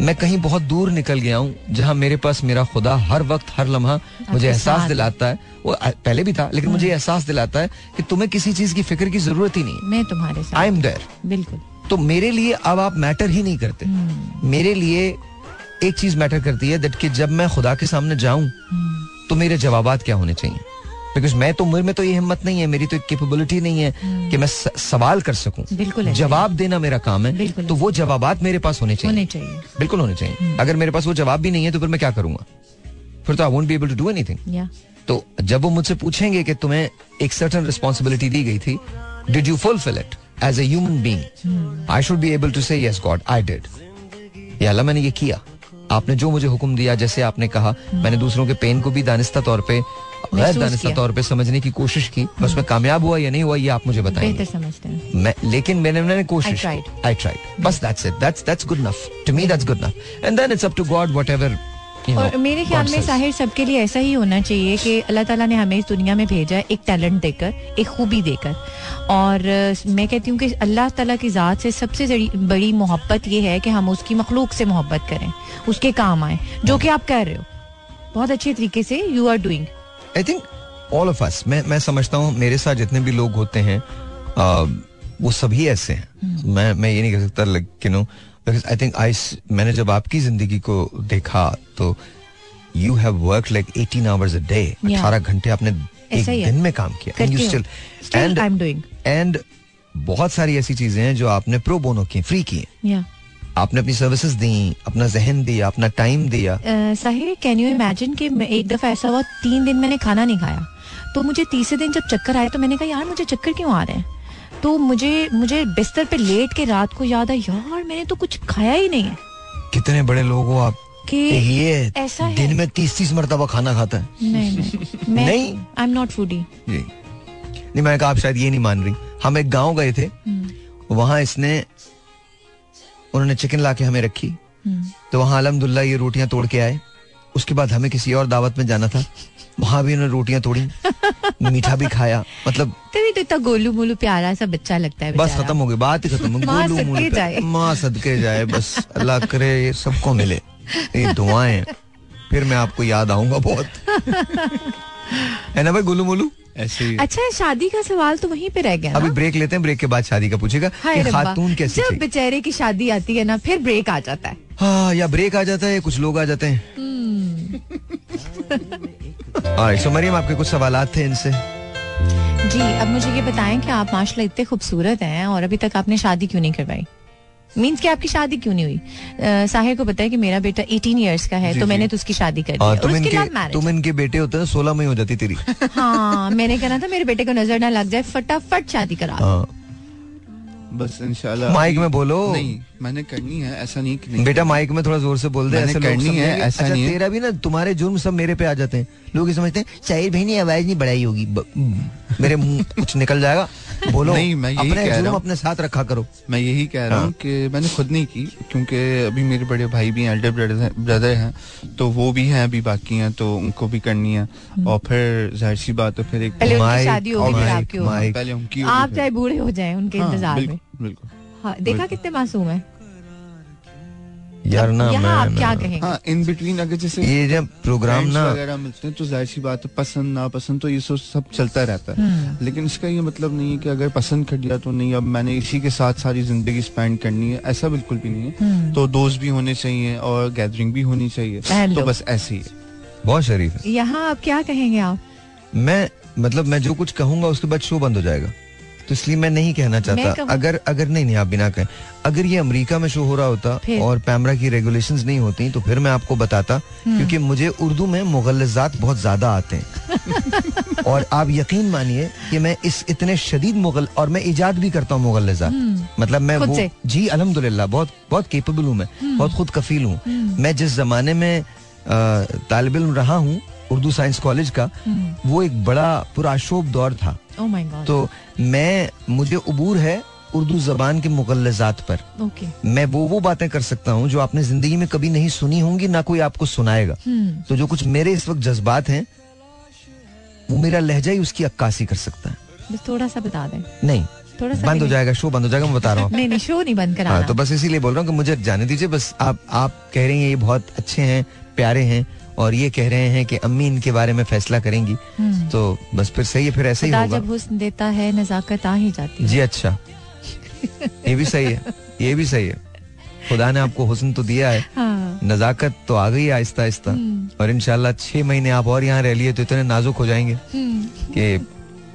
[SPEAKER 1] मैं कहीं बहुत दूर निकल गया हूँ जहाँ मेरे पास मेरा खुदा हर वक्त हर लम्हा मुझे एहसास दिलाता है। वो पहले भी था लेकिन मुझे एहसास दिलाता है कि तुम्हें किसी चीज़ की फ़िक्र की ज़रूरत ही नहीं
[SPEAKER 2] मैं तुम्हारे साथ
[SPEAKER 1] आई एम देयर
[SPEAKER 2] बिल्कुल।
[SPEAKER 1] तो मेरे लिए अब आप मैटर ही नहीं करते। मेरे लिए एक चीज़ मैटर करती है दैट कि जब मैं खुदा के सामने जाऊँ तो मेरे जवाब क्या होने चाहिए? बिकॉज़ मैं तो मेरे में तो ये हिम्मत नहीं है मेरी तो कैपेबिलिटी नहीं है कि मैं सवाल कर सकूँ।
[SPEAKER 2] बिल्कुल
[SPEAKER 1] जवाब देना मेरा काम है तो वो जवाब मेरे पास होने चाहिए।
[SPEAKER 2] होने चाहिए।
[SPEAKER 1] बिल्कुल होने चाहिए। अगर मेरे पास वो जवाब भी नहीं है तो फिर मैं क्या करूँगा? फिर तो I won't be able to do
[SPEAKER 2] anything
[SPEAKER 1] तो जब वो मुझसे पूछेंगे कि तुम्हें एक सर्टन रिस्पॉन्सिबिलिटी दी गई थी did you fulfil it as a human being I should be able to say yes God I did या अल्लाह मैंने ये किया। आपने जो मुझे हुक्म दिया जैसे आपने कहा मैंने दूसरों के पेन को भी दानिस्ता तौर पे गैर दानिस्ता तौर पे समझने की कोशिश की बस मैं कामयाब हुआ या नहीं हुआ ये आप मुझे बताएँगे। मैं लेकिन मैंने मैंने कोशिश आई ट्राइड बस that's it that's that's good enough to me that's good enough and then it's up to God whatever
[SPEAKER 2] और मेरे ख्याल में साहिर सबके लिए ऐसा ही होना चाहिए कि अल्लाह ताला ने हमें इस दुनिया में भेजा है एक टैलेंट देकर एक खूबी देकर। और मैं कहती हूँ कि अल्लाह ताला की ज़ात से सबसे बड़ी- मोहब्बत ये है कि हम उसकी मखलूक से मोहब्बत करें उसके काम आए जो कि आप कर रहे हो। बहुत अच्छे तरीके से you are doing
[SPEAKER 1] I think all of us मैं मैं समझता हूँ मेरे साथ जितने भी लोग होते हैं आ, वो सभी ऐसे हैं। मैं मैं ये नहीं कह सकता like you know because I think I मैंने जब आपकी ज़िंदगी को देखा तो you have work like 18 hours a day
[SPEAKER 2] Yeah.
[SPEAKER 1] 18 घंटे आपने एक। दिन में काम किया
[SPEAKER 2] and
[SPEAKER 1] you
[SPEAKER 2] still still I am doing
[SPEAKER 1] and बहुत सारी ऐसी चीज़ें हैं जो आपने प्रो बोनो की फ्री की।
[SPEAKER 2] या
[SPEAKER 1] आपने अपनी सर्विसेज़ दी अपना जहन दिया अपना टाइम दिया।
[SPEAKER 2] साहिर कैन यू इमेजिन कि एक दफ़ा ऐसा हुआ तीन दिन मैंने खाना नहीं खाया। तो मुझे तीसरे दिन जब चक्कर आए तो मैंने कहा यार मुझे चक्कर क्यों आ रहे हैं? तो मुझे मुझे बिस्तर पे लेट के रात को याद आया यार मैंने तो कुछ खाया ही नहीं है।
[SPEAKER 1] कितने बड़े लोग हो आप?
[SPEAKER 2] कि
[SPEAKER 1] ये
[SPEAKER 2] ऐसा है।
[SPEAKER 1] दिन में तीस तीस मरतबा खाना खाता है।
[SPEAKER 2] नहीं नहीं। आई एम नॉट फूडी
[SPEAKER 1] नहीं कहा आप शायद ये नहीं मान रही। हम एक गाँव गए थे। वहाँ इसने उन्होंने चिकन ला के हमें रखी। तो वहाँ अलहमदुल्ला ये रोटियाँ तोड़ के आए। उसके बाद हमें किसी और दावत में जाना था। वहाँ भी उन्होंने रोटियाँ तोड़ी मीठा भी खाया। मतलब
[SPEAKER 2] तभी तो इतना गोलू मोलू प्यारा सा बच्चा लगता है
[SPEAKER 1] बस खत्म हो गई बात ही खत्म
[SPEAKER 2] माँ
[SPEAKER 1] गोलू
[SPEAKER 2] सदके
[SPEAKER 1] मोलू
[SPEAKER 2] जाए।
[SPEAKER 1] माँ सदके जाए बस अल्लाह करे ये सबको मिले। ये दुआएँ फिर मैं आपको याद आऊँगा बहुत। है ना भाई गोलू मोलू?
[SPEAKER 3] ऐसे
[SPEAKER 2] अच्छा शादी का सवाल तो वहीं पे रह गया
[SPEAKER 1] अभी ब्रेक लेते हैं ब्रेक के बाद शादी का पूछेगा। कि खातून कैसी
[SPEAKER 2] जब बेचारे की शादी आती है ना फिर ब्रेक आ जाता है।
[SPEAKER 1] हाँ या ब्रेक आ जाता है कुछ लोग आ जाते हैं। So मरियम आपके कुछ सवाल थे इनसे?
[SPEAKER 2] जी अब मुझे ये बताएँ कि आप माशाल्लाह इतने खूबसूरत हैं और अभी तक आपने शादी क्यों नहीं करवाई? मीन्स कि आपकी शादी क्यों नहीं हुई? अ, साहिर को पता है कि मेरा बेटा 18 इयर्स का है
[SPEAKER 3] जी,
[SPEAKER 2] तो मैंने तो उसकी शादी कर दी।
[SPEAKER 1] और तुम इनके तुम इनके बेटे होते ना सोलह में ही जाती तेरी।
[SPEAKER 2] हाँ मैंने कहना था मेरे बेटे को नज़र ना लग जाए फटाफट शादी करा
[SPEAKER 3] बस इंशाल्लाह।
[SPEAKER 1] माइक में बोलो।
[SPEAKER 3] नहीं मैंने करनी है ऐसा नहीं कि नहीं
[SPEAKER 1] बेटा माइक में थोड़ा ज़ोर से बोल दे
[SPEAKER 3] मैंने
[SPEAKER 1] ऐसे
[SPEAKER 3] करनी है, ऐसा
[SPEAKER 1] अच्छा
[SPEAKER 3] नहीं है।
[SPEAKER 1] तेरा भी ना तुम्हारे जुर्म सब मेरे पे आ जाते हैं। लोग ये समझते हैं शाहिर भाई ने आवाज़ नहीं बढ़ाई होगी। मेरे मुँह कुछ निकल जाएगा। बोलो
[SPEAKER 3] नहीं, मैं यही
[SPEAKER 1] अपने
[SPEAKER 3] कह रहा हूँ।
[SPEAKER 1] अपने साथ रखा करो।
[SPEAKER 3] मैं यही कह रहा
[SPEAKER 1] हाँ।
[SPEAKER 3] हूँ। कि मैंने खुद नहीं की क्योंकि अभी मेरे बड़े भाई भी एल्डर ब्रदर ब्रदर हैं तो वो भी हैं अभी बाकी हैं तो उनको भी करनी है। और फिर ज़ाहिर सी बात है फिर एक
[SPEAKER 2] पहले उनकी
[SPEAKER 1] माइक,
[SPEAKER 2] शादी होगी फिर
[SPEAKER 1] माइक,
[SPEAKER 2] आपकी होगी
[SPEAKER 1] माइक।
[SPEAKER 3] पहले उनकी
[SPEAKER 2] आप चाहे बूढ़े हो जाएँ उनके
[SPEAKER 3] हाँ,
[SPEAKER 2] इंतज़ार में।
[SPEAKER 3] बिल्कुल।
[SPEAKER 2] हाँ, देखा कितने मासूम है?
[SPEAKER 1] यार ना मैं
[SPEAKER 2] आप क्या कहेंगे?
[SPEAKER 3] हाँ इन बिटवीन अगर जैसे
[SPEAKER 1] ये जब प्रोग्राम ना
[SPEAKER 3] वगैरह मिलते हैं तो ज़ाहिर सी बात है पसंद ना पसंद तो ये सब सब चलता रहता है।
[SPEAKER 2] हम्म।
[SPEAKER 3] लेकिन इसका ये मतलब नहीं है कि अगर पसंद कर लिया तो नहीं अब मैंने इसी के साथ सारी ज़िंदगी स्पेंड करनी है ऐसा बिल्कुल भी नहीं है।
[SPEAKER 2] हम्म।
[SPEAKER 3] तो दोस्त भी होने चाहिए और गैदरिंग भी होनी चाहिए। तो बस ऐसे ही।
[SPEAKER 1] बहुत शरीफ है।
[SPEAKER 2] यहाँ आप क्या कहेंगे आप?
[SPEAKER 1] मैं मतलब मैं जो कुछ कहूँगा उसके बाद शो बंद हो जाएगा। तो इसलिए मैं नहीं कहना चाहता। अगर अगर नहीं नहीं आप बिना कहें। अगर ये अमेरिका में शो हो रहा होता और पैमरा की रेगुलेशंस नहीं होती तो फिर मैं आपको बताता
[SPEAKER 2] हम्म।
[SPEAKER 1] क्योंकि मुझे उर्दू में मुगलजात बहुत ज़्यादा आते हैं। और आप यकीन मानिए कि मैं इस इतने शदीद मुगल और मैं इजाद भी करता हूँ मुगलजात। मतलब मैं वो जी अल्हम्दुलिल्लाह बहुत बहुत केपेबल हूँ मैं। बहुत खुद कफील हूँ। मैं जिस जमाने में तालब इल्म रहा हूँ उर्दू साइंस कॉलेज का वो एक बड़ा पुराशोभ दौर था।
[SPEAKER 2] ओ
[SPEAKER 1] तो मैं मुझे उबूर है उर्दू जबान के मुगलजात पर। मैं वो वो बातें कर सकता हूँ जो आपने ज़िंदगी में कभी नहीं सुनी होंगी ना कोई आपको सुनाएगा।
[SPEAKER 2] हम्म।
[SPEAKER 1] तो जो कुछ मेरे इस वक्त जज्बात हैं वो मेरा लहजा ही उसकी अक्कासी कर सकता है।
[SPEAKER 2] थोड़ा सा बता दें।
[SPEAKER 1] नहीं
[SPEAKER 2] थोड़ा सा
[SPEAKER 1] बंद हो जाएगा शो बंद हो जाएगा मैं बता रहा हूँ।
[SPEAKER 2] नहीं नहीं शो नहीं बंद कराना।
[SPEAKER 1] हाँ तो बस इसीलिए बोल रहा हूँ कि मुझे जाने दीजिए बस आप आप कह रही हैं ये बहुत अच्छे हैं प्यारे हैं और ये कह रहे हैं कि अम्मी इनके बारे में फैसला करेंगी।
[SPEAKER 2] हम्म।
[SPEAKER 1] तो बस फिर सही है फिर ऐसे ही होगा।
[SPEAKER 2] जब हुस्न देता है नजाकत आ ही जाती है।
[SPEAKER 1] जी अच्छा। ये भी सही है ये भी सही है। खुदा ने आपको हुसन तो दिया है।
[SPEAKER 2] हाँ।
[SPEAKER 1] नजाकत तो आ गई है आहिस्ता आहिस्ता।
[SPEAKER 2] हम्म।
[SPEAKER 1] और इनशाला छह महीने आप और यहाँ रह लिए तो इतने नाजुक हो जाएँगे
[SPEAKER 2] हम्म।
[SPEAKER 1] कि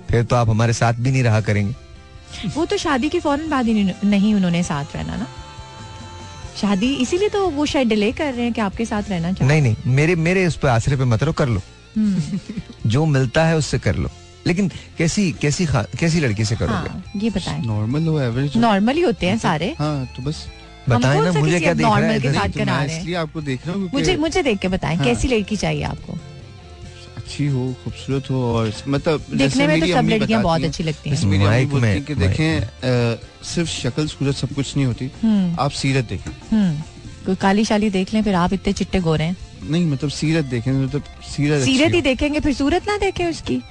[SPEAKER 1] फिर तो आप हमारे साथ भी नहीं रहा करेंगे।
[SPEAKER 2] वो तो शादी के फ़ौरन बाद ही नहीं उन्होंने साथ रहना ना। शादी इसीलिए तो वो शायद डिले कर रहे हैं कि आपके साथ रहना चाहिए
[SPEAKER 1] नहीं नहीं मेरे मेरे उस पर आसरे पे मत रहो कर लो।
[SPEAKER 2] हम्म,
[SPEAKER 1] जो मिलता है उससे कर लो। लेकिन कैसी कैसी कैसी लड़की से करोगे?
[SPEAKER 2] हाँ ये बताएँ।
[SPEAKER 3] नॉर्मल हो एवरेज
[SPEAKER 2] नॉर्मल ही होते हैं सारे।
[SPEAKER 3] हाँ तो बस।
[SPEAKER 1] बताएँ ना मुझे क्या देख रहा है
[SPEAKER 2] के साथ
[SPEAKER 3] तो
[SPEAKER 2] करा रहे हैं।
[SPEAKER 3] इसलिए आपको देख रहा हूँ
[SPEAKER 2] मुझे मुझे देख के बताएँ
[SPEAKER 3] हाँ।
[SPEAKER 2] कैसी लड़की चाहिए आपको?
[SPEAKER 3] अच्छी हो खूबसूरत हो और मतलब
[SPEAKER 2] देखने में तो सब लड़कियाँ बहुत अच्छी लगती हैं।
[SPEAKER 3] हैं कि देखें सिर्फ़ शक्ल सूरत सब कुछ नहीं होती
[SPEAKER 2] हम्म।
[SPEAKER 3] आप सीरत देखें।
[SPEAKER 2] हम्म। कोई काली शाली देख लें फिर आप इतने चिट्टे गोरे हैं।
[SPEAKER 3] नहीं मतलब सीरत देखें मतलब सीरत
[SPEAKER 2] सीरत ही देखेंगे फिर सूरत ना देखें उसकी।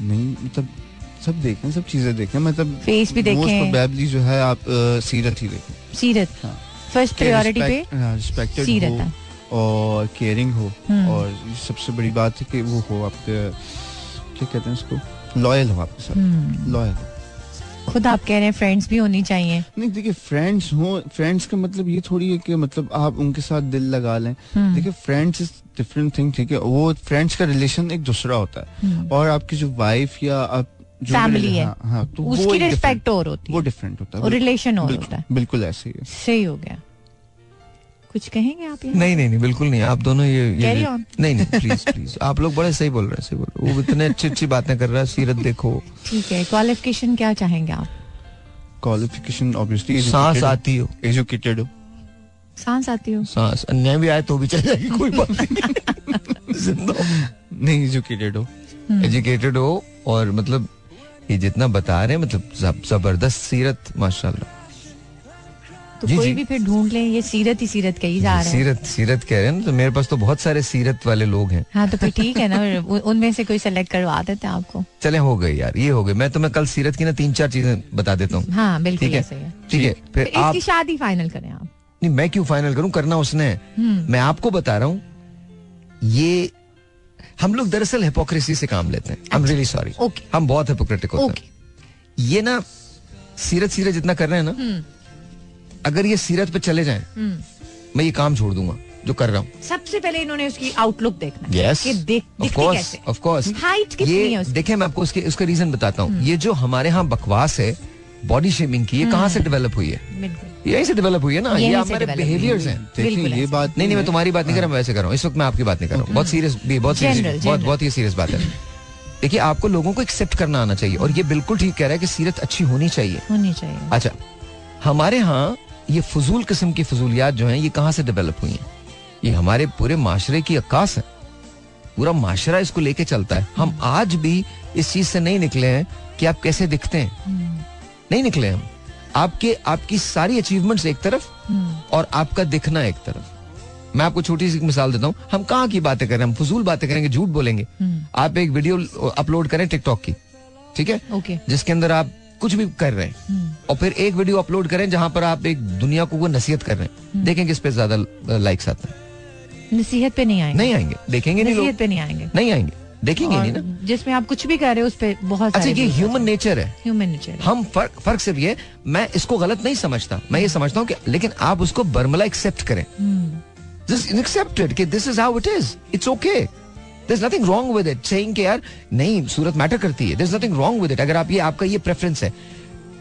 [SPEAKER 3] नहीं मतलब सब देखें सब चीज़ें देखें मतलब
[SPEAKER 2] Face भी देखें।
[SPEAKER 3] प्रोबेबली जो है आप सीरत ही देखें।
[SPEAKER 2] सीरत।
[SPEAKER 3] हाँ।
[SPEAKER 2] फ़र्स्ट प्रायोरिटी पे
[SPEAKER 3] रिस्पेक्टेड
[SPEAKER 2] सीरत
[SPEAKER 3] हो।
[SPEAKER 2] है।
[SPEAKER 3] और केयरिंग हो।
[SPEAKER 2] हम्म।
[SPEAKER 3] और सबसे बड़ी बात है कि वो हो आपके क्या कहते हैं उसको? लॉयल हो आपके साथ।
[SPEAKER 2] हम्म,
[SPEAKER 3] लॉयल
[SPEAKER 2] खुद आप कह रहे हैं फ्रेंड्स भी होनी चाहिए।
[SPEAKER 3] नहीं देखिए फ्रेंड्स हो फ्रेंड्स का मतलब ये थोड़ी है कि मतलब आप उनके साथ दिल लगा लें।
[SPEAKER 2] हम्म,
[SPEAKER 3] देखिए फ्रेंड्स इज़ डिफरेंट थिंग ठीक है? वो फ्रेंड्स का रिलेशन एक दूसरा होता है।
[SPEAKER 2] हम्म।
[SPEAKER 3] और आपकी जो वाइफ या आप जो भी
[SPEAKER 2] है।
[SPEAKER 3] हाँ, हाँ तो
[SPEAKER 2] उसकी रिस्पेक्ट और होती है।
[SPEAKER 3] वो डिफरेंट होता है।
[SPEAKER 2] रिलेशन और होता है।
[SPEAKER 3] बिल्कुल ऐसे है।
[SPEAKER 2] सही हो गया। कुछ कहेंगे आप?
[SPEAKER 1] नहीं नहीं नहीं बिल्कुल नहीं। आप दोनों ये, ये नहीं नहीं प्लीज़ प्लीज़ आप लोग बड़े सही बोल रहे हैं सही बोल रहे वो इतने अच्छी अच्छी बातें कर रहा है सीरत देखो।
[SPEAKER 2] ठीक है क्वालिफिकेशन क्या चाहेंगे आप?
[SPEAKER 3] क्वालिफिकेशन ऑब्वियसली
[SPEAKER 1] सांस आती हो।
[SPEAKER 3] एजुकेटेड हो।
[SPEAKER 2] सांस आती हो?
[SPEAKER 1] सांस। अन्याय भी आए तो भी चल जाएगी कोई बात नहीं।
[SPEAKER 3] नहीं एजुकेटेड हो।
[SPEAKER 1] एजुकेटेड हो और मतलब ये जितना बता रहे हैं मतलब ज़बरदस्त सीरत माशाल्लाह।
[SPEAKER 2] तो
[SPEAKER 1] जी,
[SPEAKER 2] कोई
[SPEAKER 1] जी।
[SPEAKER 2] भी फिर ढूंढ ले ये सीरत ही सीरत कही जा रहा है।
[SPEAKER 1] सीरत सीरत कह रहे हैं तो मेरे पास तो बहुत सारे सीरत वाले लोग हैं।
[SPEAKER 2] हाँ तो फिर ठीक है ना उनमें से कोई सेलेक्ट करवा देते हैं आपको।
[SPEAKER 1] चले हो गए यार ये हो गई। मैं तुम्हें कल सीरत की ना तीन चार चीज़ें बता देता हूँ।
[SPEAKER 2] हाँ बिल्कुल
[SPEAKER 1] ठीक है? ठीक है
[SPEAKER 2] फिर
[SPEAKER 1] फिर आप
[SPEAKER 2] इसकी शादी फाइनल करें आप।
[SPEAKER 1] नहीं मैं क्यों फाइनल करूँ? करना उसने।
[SPEAKER 2] हम्म।
[SPEAKER 1] मैं आपको बता रहा हूँ ये हम लोग दरअसल हिपोक्रेसी से काम लेते हैं। आई एम रियली सॉरी हम बहुत हिपोक्रेटिक होते हैं। ये ना सीरत सीरत जितना कर रहे हैं ना
[SPEAKER 2] हम्म।
[SPEAKER 1] अगर ये सीरत पे चले जाएँ
[SPEAKER 2] हम्म।
[SPEAKER 1] मैं ये काम छोड़ दूँगा जो कर रहा हूँ।
[SPEAKER 2] सबसे पहले इन्होंने उसकी आउटलुक देखना है।
[SPEAKER 1] यस
[SPEAKER 2] कि देख
[SPEAKER 1] ऑफ़
[SPEAKER 2] दिखती
[SPEAKER 1] कोर्स
[SPEAKER 2] हाइट कितनी है
[SPEAKER 1] देखे मैं आपको उसके उसका रीजन बताता हूँ। ये जो हमारे यहाँ बकवास है बॉडी शेमिंग की ये कहाँ से डेवलप हुई है?
[SPEAKER 2] बिल्कुल।
[SPEAKER 1] यहीं से डेवलप हुई है ना? ये हमारे
[SPEAKER 2] है।
[SPEAKER 1] बिहेवियर्स हैं
[SPEAKER 3] देखिए ये बात
[SPEAKER 1] नहीं नहीं मैं तुम्हारी बात नहीं कर रहा मैं वैसे कर रहा हूँ। इस वक्त मैं आपकी बात नहीं कर रहा हूँ। बहुत सीरियस बहुत सीरियस बहुत बहुत ही सीरियस बात है। देखिए आपको लोगों को एक्सेप्ट करना आना चाहिए और ये बिल्कुल ठीक कह रहा है कि सीरत अच्छी होनी चाहिए।
[SPEAKER 2] होनी चाहिए।
[SPEAKER 1] अच्छा हमारे यहाँ ये फजूल किस्म की फजूलियात जो हैं ये कहाँ से डेवलप हुई हैं? ये हमारे पूरे माशरे की अक्कास है। पूरा माशरा इसको लेके चलता है। हम आज भी इस चीज़ से नहीं निकले हैं कि आप कैसे दिखते हैं।
[SPEAKER 2] हम्म,
[SPEAKER 1] नहीं निकले हम। आपके आपकी सारी अचीवमेंट्स एक तरफ़
[SPEAKER 2] हम्म,
[SPEAKER 1] और आपका दिखना एक तरफ़। मैं आपको छोटी सी मिसाल देता हूँ। हम कहाँ की बातें करें हम फजूल बातें करेंगे झूठ बोलेंगे।
[SPEAKER 2] हम्म,
[SPEAKER 1] आप एक वीडियो अपलोड करें टिकटॉक की। ठीक है?
[SPEAKER 2] ओके।
[SPEAKER 1] जिसके अंदर आप कुछ भी कर रहे हैं।
[SPEAKER 2] हम्म,
[SPEAKER 1] और फिर एक वीडियो अपलोड करें जहाँ पर आप एक दुनिया को कोई नसीहत कर रहे हैं। देखें किस पे ज़्यादा लाइक्स आते हैं।
[SPEAKER 2] नसीहत पे नहीं आएँगे।
[SPEAKER 1] नहीं आएँगे। देखेंगे नहीं
[SPEAKER 2] नसीहत पे नहीं आएँगे।
[SPEAKER 1] नहीं आएँगे। देखेंगे नहीं ना।
[SPEAKER 2] जिसमें आप कुछ भी कर रहे हो उस पे बहुत
[SPEAKER 1] अच्छा ये ह्यूमन नेचर है।
[SPEAKER 2] ह्यूमन नेचर
[SPEAKER 1] हम फ़र्क फ़र्क सिर्फ़ ये मैं इसको गलत नहीं समझता। मैं ये समझता हूँ लेकिन आप उसको बर्मला एक्सेप्ट करें। दिस एक्सेप्टेड कि this is how it is it's okay There's nothing wrong with it. Saying कि यार नहीं सूरत मैटर करती है. There's nothing wrong with it. अगर आप ये आपका ये प्रेफरेंस है.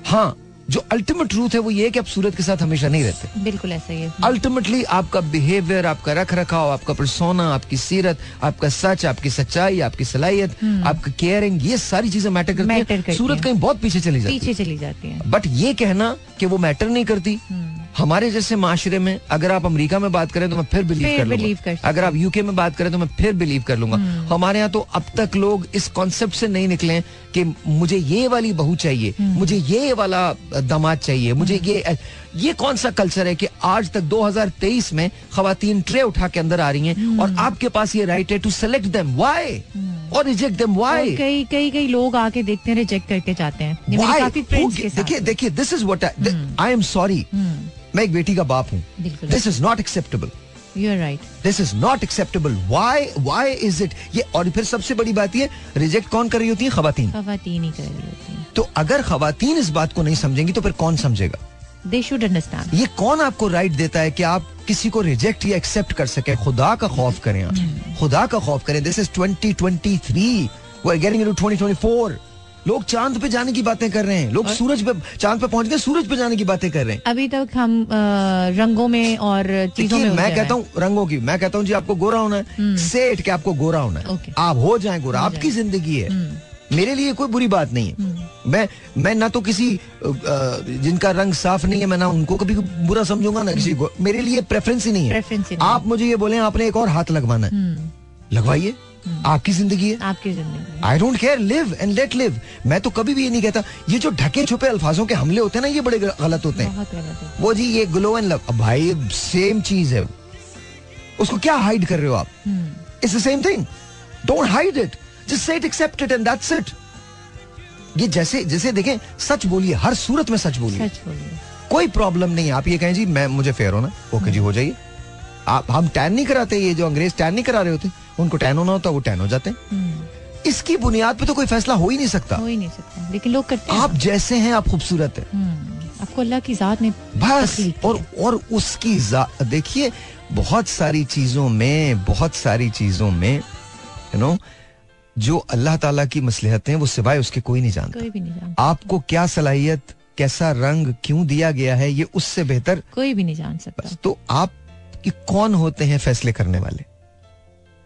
[SPEAKER 1] हाँ जो अल्टीमेट ट्रूथ है वो ये है कि आप सूरत के साथ हमेशा नहीं रहते.
[SPEAKER 2] बिल्कुल ऐसा ही है।
[SPEAKER 1] अल्टीमेटली आपका बिहेवियर आपका रख रखाव आपका परसोना आपकी सीरत आपका सच आपकी सच्चाई आपकी सलाहियत आपका केयरिंग ये सारी चीज़ें मैटर करती
[SPEAKER 2] Matter
[SPEAKER 1] हैं सूरत कहीं बहुत पीछे चली जाती है.
[SPEAKER 2] पीछे चली जाती है।
[SPEAKER 1] बट ये कहना कि वो मैटर नहीं करती। हमारे जैसे माशरे में अगर आप अमेरिका में बात करें तो मैं फिर बिलीव कर लूँगा। अगर आप यूके में बात करें तो मैं फिर बिलीव कर लूँगा। हमारे यहाँ तो अब तक लोग इस कॉन्सेप्ट से नहीं निकले कि मुझे ये वाली बहू चाहिए मुझे ये वाला दामाद चाहिए मुझे ये ये कौन सा कल्चर है कि आज तक 2023 में खातन ट्रे उठा के अंदर आ रही हैं और आपके पास ये राइट है टू सेलेक्ट देम व्हाई और रिजेक्ट देम व्हाई
[SPEAKER 2] कई कई कई लोग आके देखते हैं रिजेक्ट करके जाते हैं।
[SPEAKER 1] देखिए देखिए this is what I am sorry मैं एक बेटी का बाप हूँ। This is
[SPEAKER 2] not acceptable right
[SPEAKER 1] this is not acceptable why why is it ये और फिर सबसे बड़ी बात ये रिजेक्ट कौन कर रही होती है? खवातीन।
[SPEAKER 2] खवातीन ही कर रही होती हैं।
[SPEAKER 1] तो अगर खवातीन इस बात को नहीं समझेंगी तो फिर कौन समझेगा?
[SPEAKER 2] दे शुड अंडरस्टैंड
[SPEAKER 1] ये कौन आपको राइट देता है कि आप किसी को रिजेक्ट या एक्सेप्ट कर सके? खुदा का खौफ करें आप। खुदा का खौफ करें। This is 2023 we are getting into 2024 लोग चाँद पे जाने की बातें कर रहे हैं। लोग सूरज पे चाँद पे पहुँच गए सूरज पे जाने की बातें कर रहे हैं।
[SPEAKER 2] अभी तक हम अ, रंगों में और चीज़ों में
[SPEAKER 1] मैं कहता हूँ। रंगों की मैं कहता हूँ जी आपको गोरा होना है। सेठ के आपको गोरा होना है। आप हो जाए गोरा आपकी ज़िंदगी है। मेरे लिए कोई बुरी बात नहीं है। मैं मैं ना तो किसी जिनका रंग साफ़ नहीं है मैं ना उनको कभी बुरा समझूँगा ना किसी को। मेरे लिए प्रेफरेंस ही नहीं है। आप मुझे ये बोले आपने एक और हाथ लगवाना है।
[SPEAKER 2] हम्म,
[SPEAKER 1] लगवाइए। आपकी ज़िंदगी है?
[SPEAKER 2] आपकी ज़िंदगी
[SPEAKER 1] I don't care live and let live मैं तो कभी भी ये नहीं कहता ये जो ढके छुपे अल्फाजों के हमले होते हैं ना ये बड़े गलत होते हैं।
[SPEAKER 2] बहुत गलत है।
[SPEAKER 1] वो जी ये ग्लो एंड लव भाई सेम चीज़ है। उसको क्या हाइड कर रहे हो आप?
[SPEAKER 2] हम्म,
[SPEAKER 1] it's the same thing don't hide it just say it accept it and that's it ये जैसे जैसे देखें सच बोलिए हर सूरत में सच बोलिए। कोई प्रॉब्लम नहीं आप ये कहें जी मैं मुझे फेयर होना ओके जी हो जाइए। आप हम टैन नहीं कराते ये जो अंग्रेज़ टैन नहीं करा रहे होते। उनको टैन होना होता है वो टैन हो जाते हैं।
[SPEAKER 2] हम्म,
[SPEAKER 1] इसकी बुनियाद पे तो कोई फैसला हो ही नहीं सकता।
[SPEAKER 2] हो ही नहीं सकता। लेकिन लोग करते हैं।
[SPEAKER 1] आप जैसे हैं आप खूबसूरत है।
[SPEAKER 2] हम्म, आपको अल्लाह की जात ने
[SPEAKER 1] बस और और उसकी देखिए बहुत सारी चीज़ों में बहुत सारी चीज़ों में यू नो जो अल्लाह ताला की मसलहत हैं वो सिवाय उसके कोई नहीं जानता।
[SPEAKER 2] कोई भी नहीं जानता।
[SPEAKER 1] आपको क्या सलाहियत कैसा रंग क्यों दिया गया है ये उससे बेहतर
[SPEAKER 2] कोई भी नहीं जान सकता।
[SPEAKER 1] तो आप कौन होते हैं फैसले करने वाले?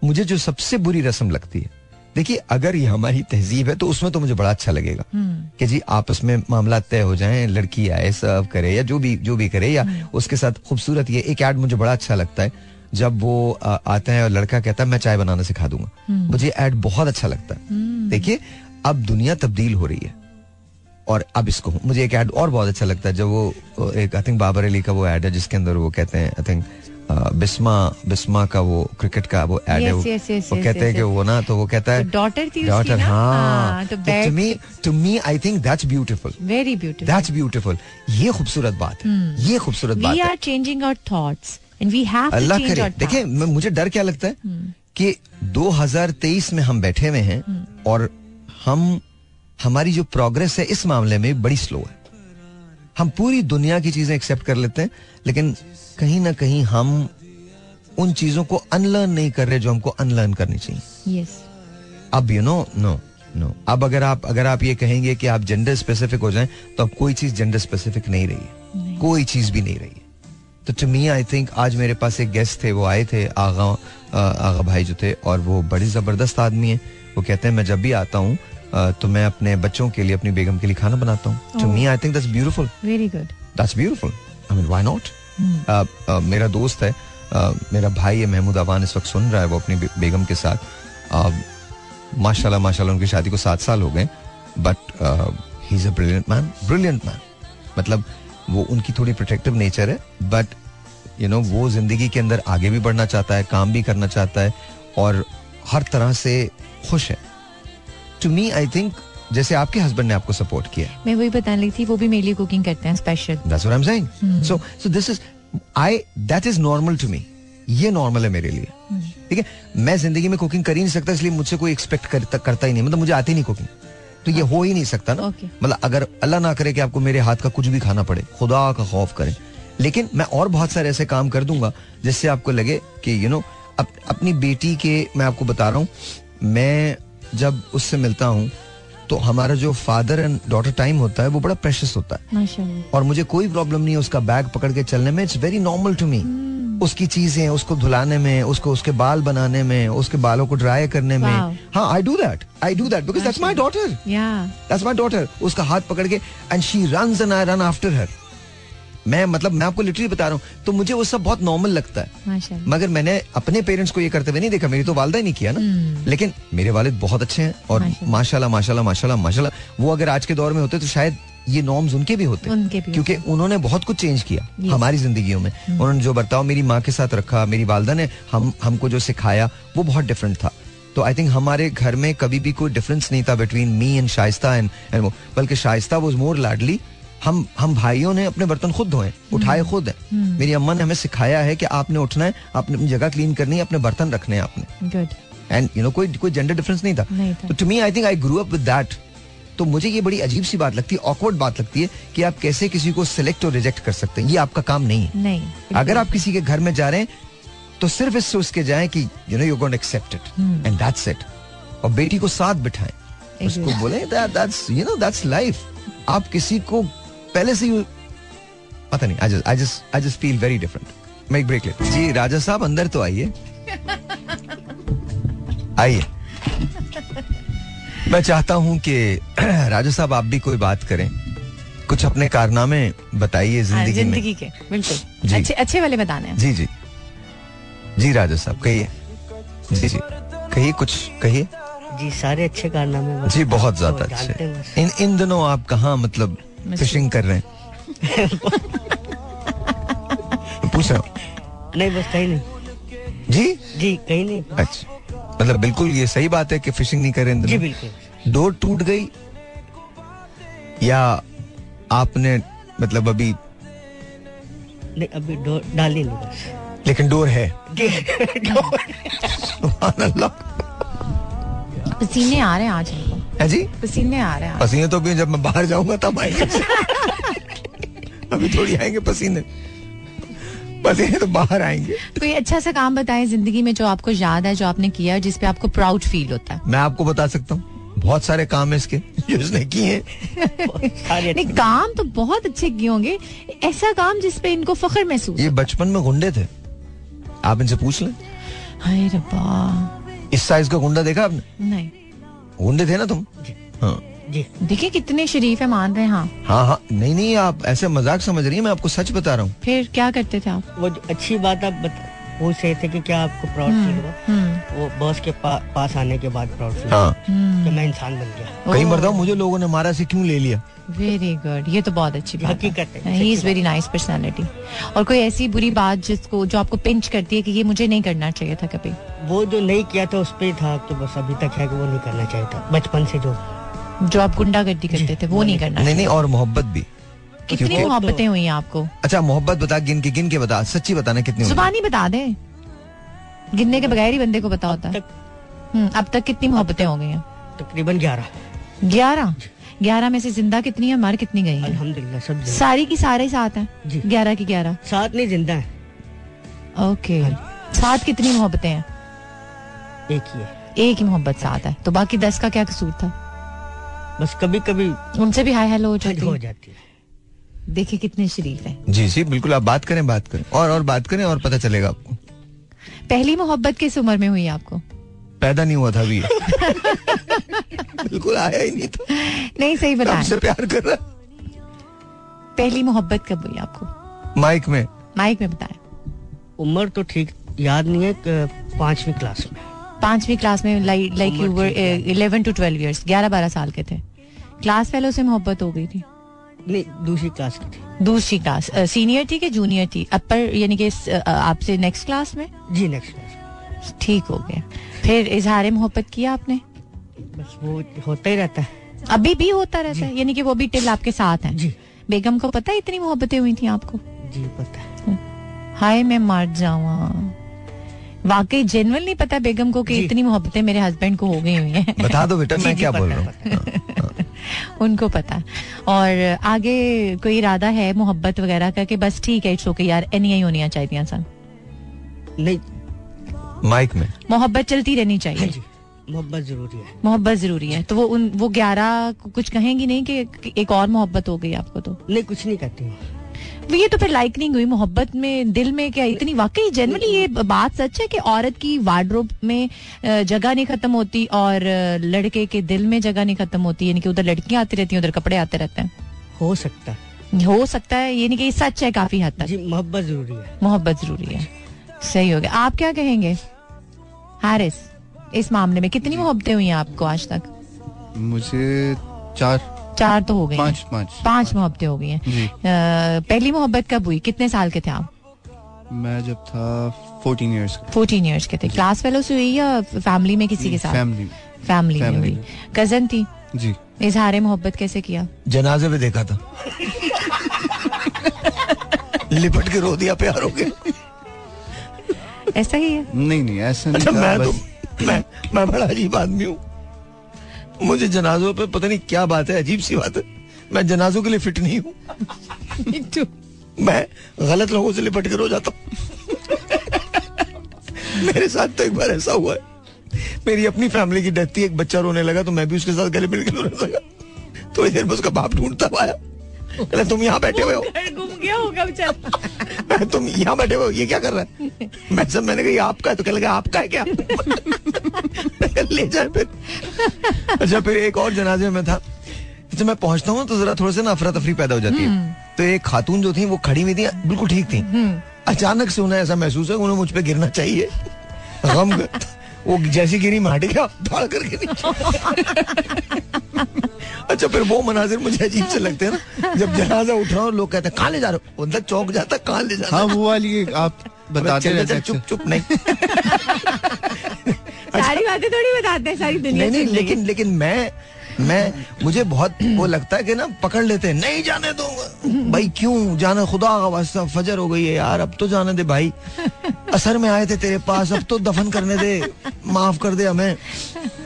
[SPEAKER 1] मुझे जो सबसे बुरी रस्म लगती है देखिए अगर ये हमारी तहजीब है तो उसमें तो मुझे बड़ा अच्छा लगेगा
[SPEAKER 2] हम्म,
[SPEAKER 1] कि जी आपस में मामला तय हो जाए लड़की आए सर्व करे या जो भी जो भी करे या उसके साथ खूबसूरत ये एक ऐड मुझे बड़ा अच्छा लगता है जब वो आता है और लड़का कहता है मैं चाय बनाना सिखा दूँगा। मुझे ऐड बहुत अच्छा लगता है। देखिए अब दुनिया तब्दील हो रही है और अब इसको मुझे एक ऐड और बहुत अच्छा लगता है जब वो एक आई थिंक बाबर अली का वो ऐड है जिसके अंदर वो कहते हैं आई थिंक बिस्मा बिस्मा का वो क्रिकेट का वो ऐड है वो, कहते हैं कि वो ना तो वो कहता है
[SPEAKER 2] daughter थी ना?
[SPEAKER 1] हाँ
[SPEAKER 2] to
[SPEAKER 1] me to me I think that's beautiful
[SPEAKER 2] very beautiful
[SPEAKER 1] that's beautiful ये खूबसूरत बात है। ये खूबसूरत बात we
[SPEAKER 2] are changing our thoughts and we have to
[SPEAKER 1] Allah
[SPEAKER 2] change
[SPEAKER 1] करे।
[SPEAKER 2] आवर
[SPEAKER 1] देखिए मुझे डर क्या लगता है कि 2023 में हम बैठे हुए हैं और हम हमारी जो प्रोग्रेस है इस मामले में बड़ी स्लो है। हम पूरी दुनिया की चीज़ें एक्सेप्ट कर लेते हैं लेकिन कहीं ना कहीं हम उन चीज़ों को अनलर्न नहीं कर रहे जो हमको अनलर्न करनी चाहिए।
[SPEAKER 2] यस
[SPEAKER 1] अब यू नो नो नो अब अगर आप अगर आप ये कहेंगे कि आप जेंडर स्पेसिफिक हो जाएँ तो अब कोई चीज़ जेंडर स्पेसिफिक नहीं रही है। कोई चीज़ भी नहीं रही है। तो टू मी आई थिंक आज मेरे पास एक गेस्ट थे वो आए थे आगा आगा भाई जो थे और वो बड़ी ज़बरदस्त आदमी है। वो कहते हैं मैं जब भी आता हूँ तो मैं अपने बच्चों के लिए अपनी बेगम के लिए खाना बनाता हूँ। To me I think that's beautiful
[SPEAKER 2] very good
[SPEAKER 1] that's beautiful I mean why not मेरा दोस्त है मेरा भाई है, महमूद अवान इस वक्त सुन रहा है, वो अपनी बेगम के साथ। माशाल्लाह माशाल्लाह, उनकी शादी को सात साल हो गए but he is a brilliant man brilliant man मतलब वो उनकी थोड़ी प्रोटेक्टिव नेचर है बट यू नो वो ज़िंदगी के अंदर आगे भी बढ़ना चाहता है, काम भी करना चाहता है, और हर तरह से खुश है। टू मी आई थिंक जैसे आपके हस्बैंड ने आपको सपोर्ट किया
[SPEAKER 2] मैं वही बताने लगी थी वो भी मेरे लिए कुकिंग करते हैं special
[SPEAKER 1] That's what I'm saying. So, so this is, I, that is normal to me. ये नॉर्मल है मेरे लिए। ठीक है? मैं ज़िंदगी में कुकिंग कर ही नहीं सकता इसलिए मुझसे कोई एक्सपेक्ट करता करता ही नहीं। मतलब मुझे आती नहीं कुकिंग तो ये हो ही नहीं सकता ना।
[SPEAKER 2] Okay.
[SPEAKER 1] मतलब अगर अल्लाह ना करे कि आपको मेरे हाथ का कुछ भी खाना पड़े खुदा का खौफ करें। लेकिन मैं और बहुत सारे ऐसे काम कर दूँगा जिससे आपको लगे कि यू नो अपनी बेटी के मैं आपको बता रहा हूँ मैं जब उससे मिलता हूँ तो हमारा जो फादर एंड डॉटर टाइम होता है वो बड़ा प्रेशस होता है। और मुझे कोई प्रॉब्लम नहीं है उसका बैग पकड़ के चलने में। It's very normal to me उसकी चीज़ें उसको धुलाने में उसको उसके बाल बनाने में उसके बालों को ड्राई करने में. हाँ I do that I do that because that's my
[SPEAKER 2] daughter
[SPEAKER 1] that's my daughter उसका हाथ पकड़ के and she run and I run after her मैं मतलब मैं आपको लिटरली बता रहा हूँ तो मुझे वो सब बहुत नॉर्मल लगता है। मगर मैंने अपने पेरेंट्स को ये करते हुए नहीं देखा मेरी तो वालदा ही नहीं किया ना। लेकिन मेरे वालिद बहुत अच्छे हैं और
[SPEAKER 2] माशाल्लाह।
[SPEAKER 1] माशाल्लाह माशाल्लाह माशाल्लाह माशाल्लाह। वो अगर आज के दौर में होते तो शायद ये नॉर्म्स उनके भी होते।
[SPEAKER 2] उनके भी
[SPEAKER 1] क्योंकि उन्होंने बहुत कुछ चेंज किया हमारी जिंदगियों में। उन्होंने जो बर्ताव मेरी माँ के साथ रखा मेरी वालदा ने हम हमको जो सिखाया वो बहुत डिफरेंट था। तो आई थिंक हमारे घर में कभी भी कोई डिफरेंस नहीं था between me and Shaista and and वो बल्कि शाइस्ता वॉज़ मोर लाडली हम हम भाइयों ने अपने बर्तन खुद धोए उठाए खुद। हैं मेरी अम्मा ने हमें सिखाया है कि आपने उठना है आपने अपनी जगह क्लीन करनी है अपने बर्तन रखने हैं आपने। एंड यू नो कोई कोई जेंडर डिफरेंस नहीं था। तो to me I think I grew up with that तो मुझे ये बड़ी अजीब सी बात लगती है ऑकवर्ड बात लगती है कि आप कैसे किसी को सिलेक्ट और रिजेक्ट कर सकते हैं। ये आपका काम नहीं है।
[SPEAKER 2] नहीं
[SPEAKER 1] अगर आप किसी के घर में जा रहे हैं तो सिर्फ़ इससे उसके जाए कि you know you going accept it and that's it और बेटी को साथ बिठाएँ। उसको बोले that's you know that's life आप किसी को पहले से ही पता नहीं I just I just I just feel very different मैं एक ब्रेक लेता जी राजा साहब अंदर तो आइए। आइए। मैं चाहता हूँ कि राजा साहब आप भी कोई बात करें। कुछ अपने कारनामे बताइए
[SPEAKER 2] हाँ,
[SPEAKER 1] ज़िंदगी में।
[SPEAKER 2] ज़िंदगी के बिल्कुल। अच्छे अच्छे वाले बताने हैं।
[SPEAKER 1] जी जी। जी राजा साहब कहिए। जी जी। कहिए कुछ कहिए।
[SPEAKER 4] जी सारे अच्छे कारनामे
[SPEAKER 1] जी बहुत ज़्यादा अच्छे। इन इन दिनों आप कहाँ मतलब फिशिंग कर रहे हैं। पूछ। रहा हूँ
[SPEAKER 4] नहीं बस कहीं नहीं।
[SPEAKER 1] जी?
[SPEAKER 4] जी कहीं नहीं।
[SPEAKER 1] अच्छा। मतलब बिल्कुल ये सही बात है कि फिशिंग नहीं कर
[SPEAKER 4] जी बिल्कुल।
[SPEAKER 1] डोर टूट गई या आपने मतलब अभी
[SPEAKER 4] नहीं अभी डो- डाली नहीं बस।
[SPEAKER 1] लेकिन डोर है।
[SPEAKER 4] जी
[SPEAKER 1] सुभान अल्लाह।
[SPEAKER 2] पसीने आ रहे हैं आज इनको
[SPEAKER 1] है जी?
[SPEAKER 2] पसीने आ रहे हैं
[SPEAKER 1] पसीने तो भी जब मैं बाहर जाऊँगा तब आएँगे। अभी थोड़ी आएँगे पसीने। पसीने तो बाहर आएँगे।
[SPEAKER 2] कोई अच्छा सा काम बताएँ ज़िंदगी में जो आपको याद है जो आपने किया है जिस पे आपको प्राउड फील होता है।
[SPEAKER 1] मैं आपको बता सकता हूँ बहुत सारे काम है इसके जो इसने किए हैं।
[SPEAKER 2] नहीं काम तो बहुत अच्छे किए होंगे। ऐसा काम जिस पे इनको फख्र महसूस
[SPEAKER 1] ये बचपन में गुंडे थे। आप इनसे पूछ लें।
[SPEAKER 2] हाय रब्बा।
[SPEAKER 1] इस साइज़ का गुंडा देखा आपने?
[SPEAKER 2] नहीं।
[SPEAKER 1] गुंडे थे ना तुम? हाँ।
[SPEAKER 4] जी।
[SPEAKER 2] देखिए कितने शरीफ है मान रहे हैं हाँ।
[SPEAKER 1] हाँ हाँ। नहीं नहीं आप ऐसे मज़ाक समझ रही है मैं आपको सच बता रहा हूँ।
[SPEAKER 2] फिर क्या करते थे आप?
[SPEAKER 4] वो अच्छी बात आप बता पूछ रहे थे कि क्या आपको प्राउड फील हुआ
[SPEAKER 2] हम्म।
[SPEAKER 4] बॉस के पा, पास आने के बाद प्राउड फील
[SPEAKER 1] हाँ।
[SPEAKER 4] कि मैं इंसान बन गया।
[SPEAKER 1] कहीं मरता मुझे लोगों ने मारा से क्यों ले लिया?
[SPEAKER 2] वेरी गुड ये तो बहुत अच्छी बात
[SPEAKER 4] हकीकत है,
[SPEAKER 2] he is very nice personality और कोई ऐसी बुरी बात जिसको जो आपको पिंच करती है कि ये मुझे नहीं करना चाहिए था कभी?
[SPEAKER 4] वो जो नहीं किया था उस पे था। कि बस अभी तक है कि वो नहीं करना चाहिए था। बचपन से जो
[SPEAKER 2] जो आप गुंडागर्दी करते थे वो नहीं करना
[SPEAKER 1] नहीं नहीं और मोहब्बत भी।
[SPEAKER 2] कितनी मोहब्बतें हुई आपको?
[SPEAKER 1] अच्छा मोहब्बत बता गिन के गिन के बता। सच्ची बताना कितनी
[SPEAKER 2] जुबानी बता दे। गिनने के बगैर ही बंदे को पता होता है। हम्म, अब तक कितनी मोहब्बतें हो गई हैं?
[SPEAKER 4] तकरीबन ग्यारह।
[SPEAKER 2] ग्यारह? ग्यारह में से ज़िंदा कितनी है मर कितनी गई है?
[SPEAKER 4] अल्हम्दुलिल्लाह सब
[SPEAKER 2] सारी की सारे साथ हैं। ग्यारह की ग्यारह।
[SPEAKER 4] साथ नहीं ज़िंदा है।
[SPEAKER 2] ओके। साथ कितनी मोहब्बतें हैं?
[SPEAKER 4] एक ही है।
[SPEAKER 2] एक ही मोहब्बत साथ है। तो बाकी दस का क्या कसूर था?
[SPEAKER 4] बस कभी कभी
[SPEAKER 2] उनसे भी हाय हेलो हो जाती
[SPEAKER 4] हो
[SPEAKER 2] है।
[SPEAKER 4] जाती है।
[SPEAKER 2] देखिए कितने शरीफ है।
[SPEAKER 1] जी जी बिल्कुल आप बात करें बात करें। और और बात करें और पता चलेगा आपको।
[SPEAKER 2] पहली मोहब्बत किस उम्र में हुई आपको?
[SPEAKER 1] पैदा नहीं हुआ था अभी। बिल्कुल आया ही नहीं था।
[SPEAKER 2] नहीं सही बताएँ
[SPEAKER 1] से प्यार कर रहा।
[SPEAKER 2] पहली मोहब्बत कब हुई आपको?
[SPEAKER 1] माइक में।
[SPEAKER 2] माइक में बताया
[SPEAKER 4] उम्र तो ठीक याद नहीं है पांचवी क्लास में।
[SPEAKER 2] पांचवी क्लास में like you were eleven to twelve years ग्यारह बारह साल के थे। क्लास फेलो से मोहब्बत हो गई थी।
[SPEAKER 4] दूसरी क्लास की थी।
[SPEAKER 2] दूसरी क्लास सीनियर थी कि जूनियर थी? अपर यानी कि आपसे नेक्स्ट क्लास में?
[SPEAKER 4] जी नेक्स्ट क्लास
[SPEAKER 2] ठीक हो गया। फिर इजहार मोहब्बत किया आपने?
[SPEAKER 4] बस वो होता ही रहता है।
[SPEAKER 2] अभी भी होता रहता है? यानी कि वो भी टिल आपके साथ हैं?
[SPEAKER 4] जी।
[SPEAKER 2] बेगम को पता है इतनी मोहब्बतें हुई थी आपको?
[SPEAKER 4] जी पता है।
[SPEAKER 2] हाय मैं मर जावा वाकई जेनवन नहीं पता बेगम को कि इतनी मोहब्बतें मेरे हस्बैंड को हो गई हुई हैं।
[SPEAKER 1] बता दो बेटा मैं क्या बोल रहा हूँ?
[SPEAKER 2] उनको पता। और आगे कोई इरादा है मोहब्बत वगैरह का कि बस ठीक है इट्स ओके यार एनी ही होनी चाहिए सन।
[SPEAKER 4] नहीं।
[SPEAKER 1] माइक में।
[SPEAKER 2] मोहब्बत चलती रहनी
[SPEAKER 4] हाँ
[SPEAKER 2] चाहिए
[SPEAKER 4] मोहब्बत ज़रूरी है।
[SPEAKER 2] मोहब्बत ज़रूरी है। तो वो उन वो ग्यारह कुछ कहेंगी नहीं कि एक और मोहब्बत हो गई आपको तो?
[SPEAKER 4] नहीं कुछ नहीं कहती हूँ।
[SPEAKER 2] ये तो फिर लाइक नहीं हुई मोहब्बत में दिल में क्या इतनी वाकई जनरली ये बात सच है कि औरत की वार्डरोब में जगह नहीं खत्म होती और लड़के के दिल में जगह नहीं खत्म होती यानी कि उधर लड़कियाँ आती रहती हैं उधर कपड़े आते रहते हैं।
[SPEAKER 4] हो सकता है।
[SPEAKER 2] हो सकता है यानी कि ये सच है काफ़ी हद तक।
[SPEAKER 4] मोहब्बत ज़रूरी है।
[SPEAKER 2] मोहब्बत ज़रूरी है। सही हो गया। आप क्या कहेंगे? हारिस इस मामले में कितनी मोहब्बतें हुई हैं आपको आज तक?
[SPEAKER 3] मुझे चार।
[SPEAKER 2] चार तो हो गई हैं।
[SPEAKER 3] पाँच। पाँच
[SPEAKER 2] पाँच मोहब्बतें हो गई हैं। पहली मोहब्बत कब हुई? कितने साल के थे आप?
[SPEAKER 3] मैं जब था फोर्टीन इयर्स
[SPEAKER 2] फोर्टीन इयर्स के थे। क्लास फेलो से हुई या फैमिली में किसी के साथ?
[SPEAKER 3] फैमिली
[SPEAKER 2] फैमिली में हुई। कज़न थी?
[SPEAKER 3] जी।
[SPEAKER 2] इजहार मोहब्बत कैसे किया?
[SPEAKER 1] जनाजे में देखा था। लिपट के रो दिया प्यार हो गया।
[SPEAKER 2] ऐसा ही है?
[SPEAKER 3] नहीं नहीं ऐसा नहीं
[SPEAKER 1] अच्छा
[SPEAKER 3] था,
[SPEAKER 1] मैं तो मैं मैं बड़ा अजीब आदमी हूँ। मुझे जनाजों पे पता नहीं क्या बात है अजीब सी बात है। मैं जनाजों के लिए फिट नहीं हूँ। मैं गलत लोगों से लिपट के रो जाता हूँ। मेरे साथ तो एक बार ऐसा हुआ है। मेरी अपनी फैमिली की डेथ थी एक बच्चा रोने लगा तो मैं भी उसके साथ गले मिल के रोने लगा। थोड़ी देर में उसका बाप ढूंढता आया। कहला तुम यहाँ बैठे हुए हो?
[SPEAKER 2] घूम गया होगा बेचारा।
[SPEAKER 1] मैं तुम यहाँ बैठे हुए हो? ये क्या कर रहा है? मैं सब मैंने कहा आपका है? तो कह लगा आपका है क्या? ले जाए फिर। अच्छा फिर एक और जनाजे में था। जब मैं पहुँचता हूँ तो जरा थोड़ा सा ना अफरा तफरी पैदा हो जाती है। तो एक खातून जो थी वो खड़ी हुई थी बिल्कुल ठीक थी। अचानक से उन्हें ऐसा महसूस है उन्हें मुझ पे गिरना चाहिए। गम वो जैसी गिरी माटी का धाड़ करके नीचे। अच्छा फिर वो मनाजिर मुझे अजीब से लगते हैं ना। जब जनाजा उठ रहा हो लोग कहते हैं कहाँ ले जा रहे हो? बंदा चौक जाता कहाँ ले जा
[SPEAKER 3] हाँ वो वाली आप बताते रहते
[SPEAKER 1] चुप चुप नहीं।
[SPEAKER 2] सारी बातें थोड़ी बताते हैं सारी दुनिया
[SPEAKER 1] नहीं नहीं लेकिन लेकिन मैं मैं मुझे बहुत वो लगता है कि ना पकड़ लेते हैं। नहीं जाने दो। भाई क्यों? जाना खुदा का वास्ता फजर हो गई है यार अब तो जाने दे भाई। असर में आए थे तेरे पास अब तो दफन करने दे माफ़ कर दे हमें।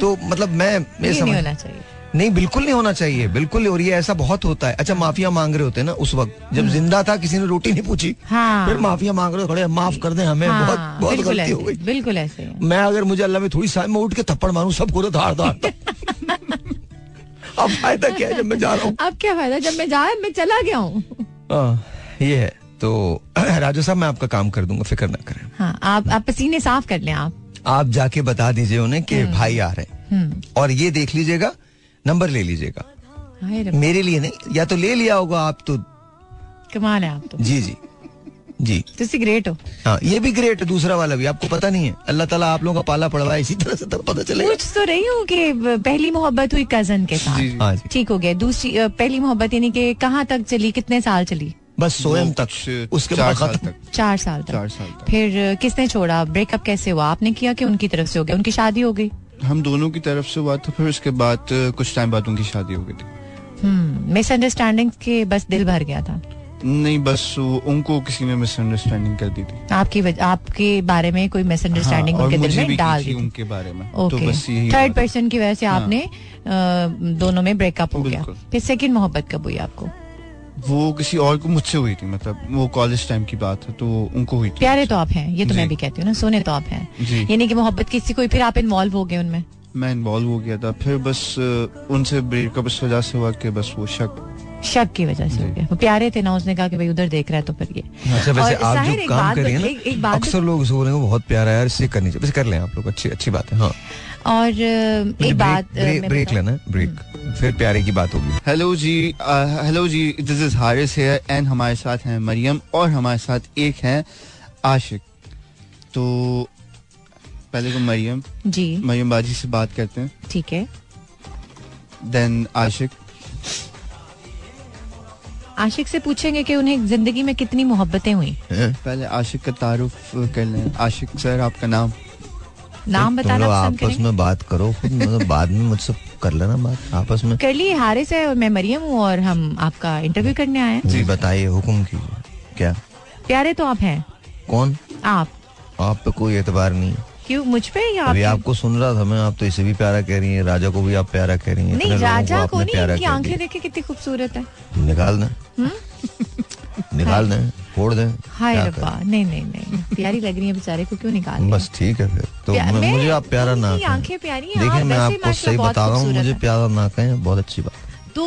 [SPEAKER 1] तो मतलब मैं मेरे
[SPEAKER 2] ये नहीं
[SPEAKER 1] समझ
[SPEAKER 2] होना चाहिए।
[SPEAKER 1] नहीं बिल्कुल नहीं होना चाहिए बिल्कुल और ये ऐसा बहुत होता है। अच्छा माफिया मांग रहे होते हैं ना उस वक्त जब ज़िंदा था किसी ने रोटी नहीं पूछी
[SPEAKER 2] हाँ।
[SPEAKER 1] फिर माफिया मांग रहे हो, खड़े माफ़ कर दे हमें
[SPEAKER 2] हाँ,
[SPEAKER 1] बहुत
[SPEAKER 2] बिल्कुल
[SPEAKER 1] गलती हो गई।
[SPEAKER 2] बिल्कुल ऐसे।
[SPEAKER 1] मैं अगर मुझे अल्लाह में थोड़ी सा मैं उठ के थप्पड़ मारू सबको तो धाड़ धाड़ अब फ़ायदा क्या है जब मैं जा रहा हूँ?
[SPEAKER 2] अब क्या फ़ायदा? जब मैं जा मैं चला गया हूँ।
[SPEAKER 1] हाँ, ये है। तो राजू साहब मैं आपका काम कर दूँगा फ़िक्र ना करें।
[SPEAKER 2] हाँ आप आप पसीने साफ़ कर लें आप।
[SPEAKER 1] आप जाके बता दीजिए उन्हें कि भाई आ रहे हैं।
[SPEAKER 2] हम्म।
[SPEAKER 1] और ये देख लीजिएगा नंबर ले लीजिएगा। मेरे लिए नहीं या तो ले लिया होगा आप तो।
[SPEAKER 2] कमाल है आप तो।
[SPEAKER 1] जी जी। जी।
[SPEAKER 2] ਤੁਸੀਂ ग्रेट हो।
[SPEAKER 1] हाँ ये भी ग्रेट है दूसरा वाला भी आपको पता नहीं है। अल्लाह ताला आप लोगों का पाला पड़वा इसी तरह से तब पता चलेगा।
[SPEAKER 2] पूछ तो रही हूँ कि पहली मोहब्बत हुई कज़न के साथ।
[SPEAKER 3] जी, जी।
[SPEAKER 1] हाँ
[SPEAKER 2] ठीक हो गया। दूसरी पहली मोहब्बत यानी कि कहाँ तक चली कितने साल चली?
[SPEAKER 1] बस सोयम
[SPEAKER 3] वो
[SPEAKER 1] तक उसके
[SPEAKER 3] चार
[SPEAKER 1] बाद
[SPEAKER 3] साल तक
[SPEAKER 2] चार साल तक।
[SPEAKER 3] चार साल तक।
[SPEAKER 2] फिर किसने छोड़ा? ब्रेकअप कैसे हुआ? आपने किया कि उनकी तरफ़ से हो गया? उनकी शादी हो गई?
[SPEAKER 3] हम दोनों की तरफ़ से हुआ था फिर उसके बाद कुछ टाइम बाद उनकी शादी हो गई थी।
[SPEAKER 2] मिसअंडरस्टैंडिंग के बस दिल भर गया था।
[SPEAKER 3] नहीं बस उनको किसी ने मिसअंडरस्टैंडिंग कर दी थी।
[SPEAKER 2] आपकी वज- आपके बारे में कोई मिसअंडरस्टैंडिंग
[SPEAKER 3] हाँ,
[SPEAKER 2] उनके दिल में डाल दी
[SPEAKER 3] उनके बारे में तो
[SPEAKER 2] ओके
[SPEAKER 3] बस यही
[SPEAKER 2] थर्ड पर्सन की वजह से
[SPEAKER 3] हाँ।
[SPEAKER 2] आपने दोनों में ब्रेकअप हो गया। फिर सेकंड मोहब्बत कब हुई आपको?
[SPEAKER 3] वो किसी और को मुझसे हुई थी मतलब वो कॉलेज टाइम की बात है तो उनको हुई थी
[SPEAKER 2] प्यारे तो आप हैं ये तो मैं भी कहती हूँ ना सोने तो आप हैं। यानी कि मोहब्बत किसी कोई फिर आप इन्वॉल्व हो गए उनमें?
[SPEAKER 3] मैं इन्वॉल्व हो गया था फिर बस उनसे ब्रेकअप इस वजह से हुआ कि बस वो शक
[SPEAKER 2] शक की वजह से हो गया। वो प्यारे थे ना उसने कहा कि भाई उधर देख रहा है तो फिर ये।
[SPEAKER 1] अच्छा वैसे आप जो काम कर रही हैं
[SPEAKER 2] एक- बात
[SPEAKER 1] अक्सर लोग इसे बोलेंगे बहुत प्यारा है यार इससे करनी चाहिए। वैसे कर लें आप लोग अच्छी अच्छी बात है हाँ।
[SPEAKER 2] और एक बात
[SPEAKER 1] ब्रेक? लेना है ब्रेक फिर प्यारे की बात होगी।
[SPEAKER 3] हेलो जी हेलो जी दिस इज़ हारिस है एंड हमारे साथ हैं मरियम और हमारे साथ एक हैं आशिक। तो पहले तो मरियम
[SPEAKER 2] जी।
[SPEAKER 3] मरियम बाजी से बात करते हैं।
[SPEAKER 2] ठीक है।
[SPEAKER 3] देन आशिक।
[SPEAKER 2] आशिक से पूछेंगे कि उन्हें ज़िंदगी में कितनी मोहब्बतें हुई?
[SPEAKER 3] पहले आशिक का तारुफ कर लें। आशिक सर आपका नाम?
[SPEAKER 2] नाम
[SPEAKER 1] तुम
[SPEAKER 2] बताना
[SPEAKER 1] आपस में बात करो मतलब बाद में मुझसे कर लेना बात आपस में।
[SPEAKER 2] कर ली हारिस है मैं मरियम हूँ और हम आपका इंटरव्यू करने आए हैं।
[SPEAKER 1] जी बताइए हुक्म कीजिए। क्या?
[SPEAKER 2] प्यारे तो आप हैं।
[SPEAKER 1] कौन?
[SPEAKER 2] आप।
[SPEAKER 1] आप पे कोई एतबार नहीं है।
[SPEAKER 2] क्यों? मुझ पे या
[SPEAKER 1] अभी
[SPEAKER 2] आप
[SPEAKER 1] आपको सुन रहा था मैं आप तो इसे भी प्यारा कह रही हैं राजा को भी आप प्यारा कह रही हैं
[SPEAKER 2] नहीं राजा को नहीं इनकी आँखें देखे कितनी खूबसूरत है।
[SPEAKER 1] निकाल दें। निकाल दें फोड़ दें
[SPEAKER 2] हाय रब्बा नहीं नहीं नहीं प्यारी लग रही है बेचारे को क्यों निकाल
[SPEAKER 1] बस ठीक है फिर तो मुझे आप प्यारा ना
[SPEAKER 2] आँखें प्यारी हैं,
[SPEAKER 1] देखिए मैं आपको सही बता रहा हूँ मुझे प्यारा ना कहें बहुत अच्छी बात।
[SPEAKER 2] तो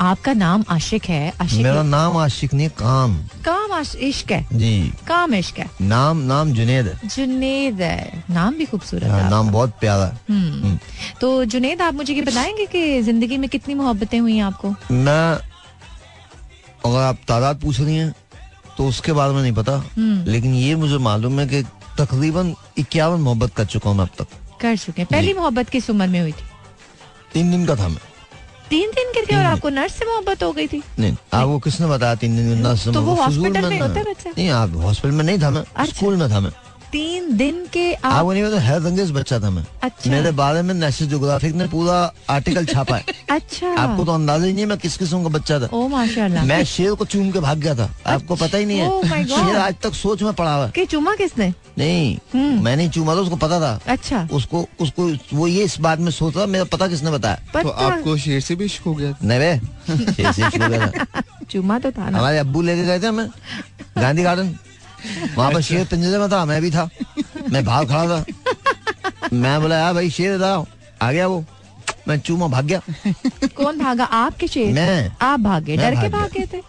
[SPEAKER 2] आपका नाम आशिक है? आशिक
[SPEAKER 1] मेरा नाम आशिक नहीं काम।
[SPEAKER 2] काम इश्क है?
[SPEAKER 1] जी।
[SPEAKER 2] काम इश्क है।
[SPEAKER 1] नाम नाम जुनेद है।
[SPEAKER 2] जुनेद है। नाम भी खूबसूरत है
[SPEAKER 1] हाँ, नाम बहुत प्यारा है।
[SPEAKER 2] हम्म। तो जुनेद आप मुझे ये बताएँगे कि ज़िंदगी में कितनी मोहब्बतें हुई आपको?
[SPEAKER 1] मैं अगर आप तादाद पूछ रही हैं तो उसके बारे में नहीं पता।
[SPEAKER 2] हम्म।
[SPEAKER 1] लेकिन ये मुझे मालूम है कि तकरीबन इक्यावन मोहब्बत कर चुका हूँ मैं अब तक।
[SPEAKER 2] कर चुके हैं। पहली मोहब्बत किस उम्र में हुई थी?
[SPEAKER 1] तीन दिन का था मैं।
[SPEAKER 2] तीन दिन के थे और आपको नर्स से मोहब्बत हो गई थी।
[SPEAKER 1] नहीं वो किसने बताया? तीन दिन नर्स
[SPEAKER 2] तो वो हॉस्पिटल में होता है बच्चा?
[SPEAKER 1] नहीं आप हॉस्पिटल में नहीं था मैं।
[SPEAKER 2] अच्छा।
[SPEAKER 1] स्कूल में था मैं।
[SPEAKER 2] तीन दिन के आप
[SPEAKER 1] आपको नहीं पता हैरत अंगेज बच्चा था मैं।
[SPEAKER 2] अच्छा।
[SPEAKER 1] मेरे बारे में नेशनल ज्योग्राफिक ने पूरा आर्टिकल छापा है।
[SPEAKER 2] अच्छा।
[SPEAKER 1] आपको तो अंदाज़ा ही नहीं है मैं किस किस्म का बच्चा था।
[SPEAKER 2] ओ माशाल्लाह।
[SPEAKER 1] मैं शेर को चूम के भाग गया था। आपको पता ही नहीं है। शेर आज तक सोच में पड़ा हुआ है।
[SPEAKER 2] के चुमा किसने?
[SPEAKER 1] नहीं
[SPEAKER 2] हम्म।
[SPEAKER 1] मैंने चूमा था उसको पता था।
[SPEAKER 2] अच्छा।
[SPEAKER 1] उसको उसको वो ये इस बात में सोच रहा मेरा पता किसने बताया?
[SPEAKER 3] तो आपको शेर से भी इश्क हो गया?
[SPEAKER 1] नहीं बे शेर से
[SPEAKER 2] चुमा तो था
[SPEAKER 1] हमारे अब्बू लेके गए थे हमें गांधी गार्डन वहाँ पर शेर पिंजरे में था मैं भी था। मैं बाहर खड़ा था। मैं बोला यार भाई शेर इधर आ गया वो। मैं चूमा भाग गया।
[SPEAKER 2] कौन भागा? आपके शेर?
[SPEAKER 1] मैं।
[SPEAKER 2] आप भागे। डर के
[SPEAKER 1] भाग
[SPEAKER 2] भाग थे।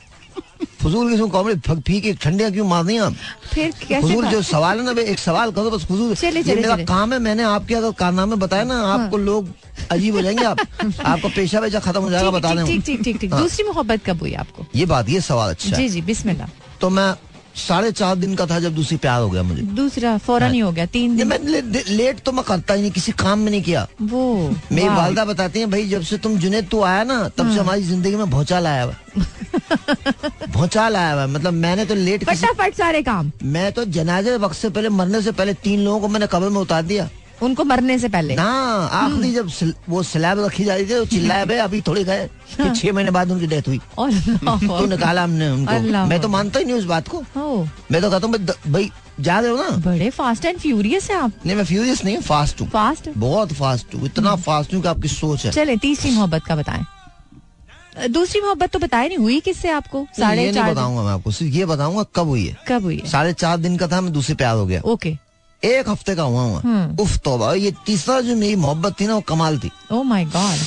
[SPEAKER 1] फजूल किस्म कॉमेडी फीके ठंडिया क्यों मारनी आप?
[SPEAKER 2] फिर कैसे
[SPEAKER 1] फजूल जो सवाल है ना एक सवाल करो बस फजूल
[SPEAKER 2] चले,
[SPEAKER 1] ये
[SPEAKER 2] चले,
[SPEAKER 1] मेरा
[SPEAKER 2] चले।
[SPEAKER 1] काम है मैंने आपके अगर कारनामे बताया ना आपको लोग अजीब हो जाएँगे आप। आपका पेशा वेशा खत्म हो जाएगा बता दें
[SPEAKER 2] ठीक ठीक ठीक ठीक।
[SPEAKER 1] हाँ।
[SPEAKER 2] दूसरी मोहब्बत कब हुई आपको?
[SPEAKER 1] ये बात ये सवाल अच्छा
[SPEAKER 2] जी जी बिस्मिल्लाह।
[SPEAKER 1] तो मैं साढ़े चार दिन का था जब दूसरी प्यार हो गया मुझे।
[SPEAKER 2] दूसरा फ़ौरन ही हो। गया तीन दिन।
[SPEAKER 1] मैं ले, लेट तो मैं करता ही नहीं किसी काम में नहीं किया।
[SPEAKER 2] वो
[SPEAKER 1] मेरी वालदा बताती हैं भाई जब से तुम जुनेद तू आया ना तब
[SPEAKER 2] हाँ।
[SPEAKER 1] से हमारी ज़िंदगी में भौचाल आया हुआ भौचाल आया हुआ मतलब मैंने तो लेट
[SPEAKER 2] फटाफट सारे काम।
[SPEAKER 1] मैं तो जनाजे वक्त से पहले मरने से पहले तीन लोगों को मैंने कब्र में उतार दिया।
[SPEAKER 2] उनको मरने से पहले।
[SPEAKER 1] ना आखिरी जब सिल- वो स्लैब रखी जा रही थी वो चिल्लाए भाई अभी थोड़ी गए। फिर छह महीने बाद उनकी डेथ हुई। तो निकाला हमने उनको मैं तो मानता ही नहीं उस बात को। मैं तो कहता हूँ भाई जा रहे हो ना?
[SPEAKER 2] बड़े फास्ट एंड फ्यूरियस है आप।
[SPEAKER 1] नहीं मैं फ्यूरियस नहीं फास्ट हूँ।
[SPEAKER 2] फास्ट
[SPEAKER 1] बहुत फास्ट हूँ। इतना फास्ट हूँ कि आपकी सोच है।
[SPEAKER 2] चले तीसरी मोहब्बत का बताएँ। दूसरी मोहब्बत तो बताए नहीं हुई किससे आपको? साढ़े चार
[SPEAKER 1] बताऊँगा मैं आपको। सिर्फ़ ये बताऊँगा कब हुई है।
[SPEAKER 2] कब हुई है?
[SPEAKER 1] साढ़े चार दिन का था मैं दूसरे प्यार हो गया।
[SPEAKER 2] ओके
[SPEAKER 1] एक हफ़्ते का हुआ हुआ।
[SPEAKER 2] हम्म।
[SPEAKER 1] उफ तोबा ये तीसरा जो मेरी मोहब्बत थी ना वो कमाल थी।
[SPEAKER 2] ओ माय गॉड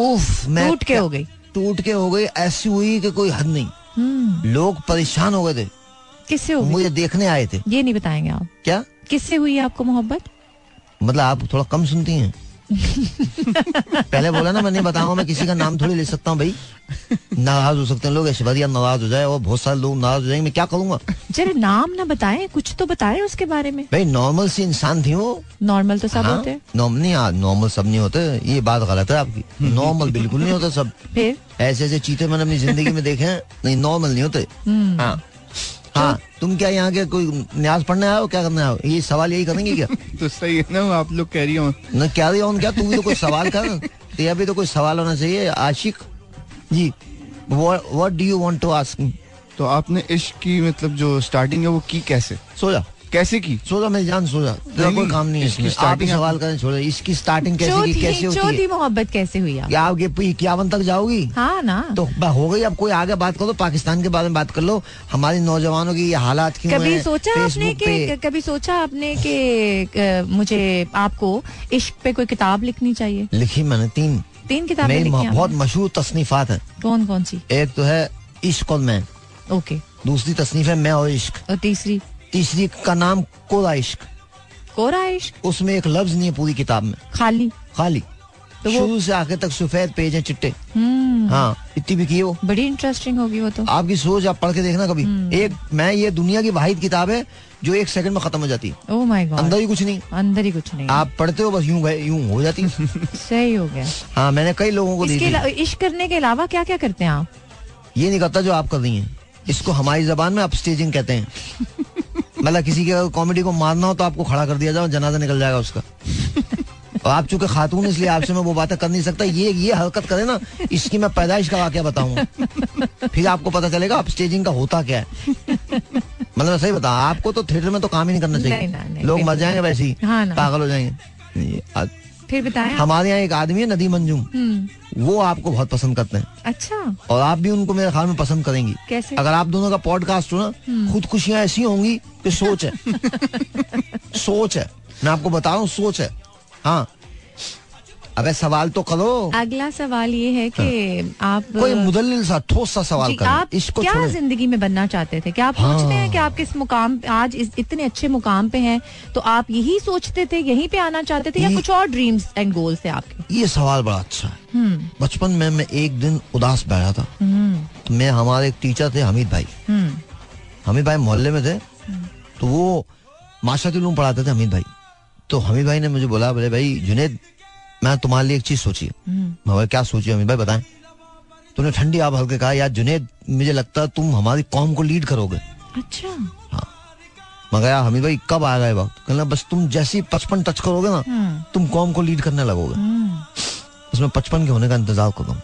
[SPEAKER 1] उफ मैं
[SPEAKER 2] टूट के हो गई।
[SPEAKER 1] टूट के हो गई ऐसी हुई कि कोई हद नहीं।
[SPEAKER 2] हम्म।
[SPEAKER 1] लोग परेशान हो गए थे।
[SPEAKER 2] किससे हो
[SPEAKER 1] मुझे देखने आए थे।
[SPEAKER 2] ये नहीं बताएँगे आप।
[SPEAKER 1] क्या?
[SPEAKER 2] किससे हुई आपको मोहब्बत?
[SPEAKER 1] मतलब आप थोड़ा कम सुनती हैं। पहले बोला ना मैं नहीं बताऊँगा मैं किसी का नाम थोड़ी ले सकता हूँ भाई। नाराज़ हो सकते हैं लोग ऐश्वर्या नाराज़ हो जाए और बहुत सारे लोग नाराज़ हो जाएँगे मैं क्या करूँगा?
[SPEAKER 2] जरा नाम ना बताएँ कुछ तो बताएँ उसके बारे में।
[SPEAKER 1] भाई नॉर्मल सी इंसान थी वो।
[SPEAKER 2] नॉर्मल तो सब
[SPEAKER 1] हाँ,
[SPEAKER 2] होते हैं।
[SPEAKER 1] नॉर्म- नहीं हाँ, नॉर्मल सब नहीं होते ये बात गलत है आपकी। नॉर्मल बिल्कुल नहीं होता सब।
[SPEAKER 2] फिर?
[SPEAKER 1] ऐसे ऐसे चीते मैंने अपनी ज़िंदगी में देखे हैं नहीं नॉर्मल नहीं होते। हाँ। हाँ। तुम क्या यहाँ के कोई न्याज पढ़ने आए हो? क्या करने आए हो? ये सवाल यही करेंगे क्या?
[SPEAKER 3] तो सही है ना आप लोग कह रही हो।
[SPEAKER 1] न क्या रही क्या? तुम भी तो कोई सवाल कर। तेरा भी तो कोई सवाल होना चाहिए आशिक। जी what do you want to ask
[SPEAKER 3] तो आपने इश्क की मतलब जो स्टार्टिंग है वो की कैसे?
[SPEAKER 1] सो जा
[SPEAKER 3] कैसे की?
[SPEAKER 1] सो जा मेरी जान सो जा तेरा कोई काम नहीं है आप ही। सवाल करें छोड़ो। इसकी स्टार्टिंग कैसे की कैसे होती है?
[SPEAKER 2] मोहब्बत कैसे हुई आप
[SPEAKER 1] क्या आपके इक्यावन तक जाओगी?
[SPEAKER 2] हाँ ना।
[SPEAKER 1] तो हो गई। अब कोई आगे बात करो पाकिस्तान के बारे में बात कर लो। हमारे नौजवानों की हालात क्यों
[SPEAKER 2] कभी सोचा आपने कि कभी सोचा आपने कि मुझे आपको इश्क पे कोई किताब लिखनी चाहिए?
[SPEAKER 1] लिखी मैंने तीन।
[SPEAKER 2] तीन किताबें लिखी
[SPEAKER 1] बहुत मशहूर तसनीफात हैं।
[SPEAKER 2] कौन कौन सी?
[SPEAKER 1] एक तो है इश्क और मैं।
[SPEAKER 2] ओके।
[SPEAKER 1] दूसरी तसनीफ है मैं और इश्क।
[SPEAKER 2] और तीसरी?
[SPEAKER 1] तीसरी का नाम कोरा इश्क
[SPEAKER 2] कोरा इश्क
[SPEAKER 1] उसमें एक लफ्ज नहीं है पूरी किताब में।
[SPEAKER 2] खाली।
[SPEAKER 1] खाली।
[SPEAKER 2] तो
[SPEAKER 1] शुरू से आखिर तक सफ़ेद पेज है चिट्टे।
[SPEAKER 2] हम्म।
[SPEAKER 1] हाँ इतनी भी की वो।
[SPEAKER 2] बड़ी इंटरेस्टिंग होगी वो तो।
[SPEAKER 1] आपकी सोच आप पढ़ के देखना कभी।
[SPEAKER 2] हम्म।
[SPEAKER 1] एक मैं ये दुनिया की वाहिद किताब है जो एक सेकंड में खत्म हो जाती है।
[SPEAKER 2] माय
[SPEAKER 1] अंदर ही कुछ नहीं।
[SPEAKER 2] अंदर ही कुछ नहीं।
[SPEAKER 1] आप पढ़ते हो बस यूँ यूँ हो जाती
[SPEAKER 2] सही हो गया।
[SPEAKER 1] हाँ मैंने कई लोगों को
[SPEAKER 2] इश्क करने के अलावा क्या क्या करते हैं आप?
[SPEAKER 1] ये नहीं करता जो आप कर रही है। इसको हमारी जबान में अपस्टेजिंग कहते हैं। मतलब किसी के कॉमेडी को मारना हो तो आपको खड़ा कर दिया जाओ जनाजा निकल जाएगा उसका। और आप चूँकि खातून इसलिए आपसे मैं वो बातें कर नहीं सकता ये ये हरकत करे ना इसकी मैं पैदाइश का वाक्य बताऊँगा फिर आपको पता चलेगा आप स्टेजिंग का होता क्या है। मतलब मैं सही बता आपको तो थिएटर में तो काम ही नहीं करना चाहिए।
[SPEAKER 2] नहीं, नहीं,
[SPEAKER 1] लोग मर जाएँगे वैसे ही
[SPEAKER 2] हाँ
[SPEAKER 1] पागल हो जाएँगे।
[SPEAKER 2] फिर बताएँ
[SPEAKER 1] हमारे यहाँ एक आदमी है नदी मंजुम।
[SPEAKER 2] हम्म।
[SPEAKER 1] वो आपको बहुत पसंद करते हैं।
[SPEAKER 2] अच्छा।
[SPEAKER 1] और आप भी उनको मेरे ख्याल में पसंद करेंगी।
[SPEAKER 2] कैसे?
[SPEAKER 1] अगर आप दोनों का पॉडकास्ट हो ना खुदकुशियाँ ऐसी होंगी कि सोच है। सोच है। मैं आपको बता रहा हूँ सोच है। हाँ अबे सवाल तो करो।
[SPEAKER 2] अगला सवाल ये है कि आप
[SPEAKER 1] कोई मुदल्लिल सा ठोस सा सवाल करें।
[SPEAKER 2] आप
[SPEAKER 1] इसको
[SPEAKER 2] क्या ज़िंदगी में बनना चाहते थे? क्या आप
[SPEAKER 1] हाँ।
[SPEAKER 2] सोचते हैं कि आप किस मुकाम आज इस इतने अच्छे मुकाम पे हैं तो आप यही सोचते थे यहीं पे आना चाहते थे या कुछ और ड्रीम्स एंड गोल्स थे आपके?
[SPEAKER 1] ये सवाल बड़ा अच्छा है।
[SPEAKER 2] हम्म।
[SPEAKER 1] बचपन में मैं एक दिन उदास बैठा था।
[SPEAKER 2] हम्म।
[SPEAKER 1] तो मैं हमारे एक टीचर थे हमीद भाई।
[SPEAKER 2] हम्म।
[SPEAKER 1] हमीद भाई मोहल्ले में थे। तो वो माशाती उलूम पढ़ाते थे हमीद भाई। तो हमीद भाई ने मुझे बोला बोले भाई जुनेद मैं तुम्हारे लिए एक चीज़ सोची।
[SPEAKER 2] हम्म।
[SPEAKER 1] मैं क्या सोची अमित भाई बताएँ। तूने ठंडी आप हल्के कहा यार जुनेद मुझे लगता है तुम हमारी कौम को लीड करोगे।
[SPEAKER 2] अच्छा।
[SPEAKER 1] मगर यार हमीद भाई कब आ गए वक्त? कहना बस तुम जैसी ही पचपन टच करोगे ना
[SPEAKER 2] हम्म।
[SPEAKER 1] तुम कौम को लीड करने लगोगे।
[SPEAKER 2] हम्म।
[SPEAKER 1] उसमें पचपन के होने का इंतज़ार करो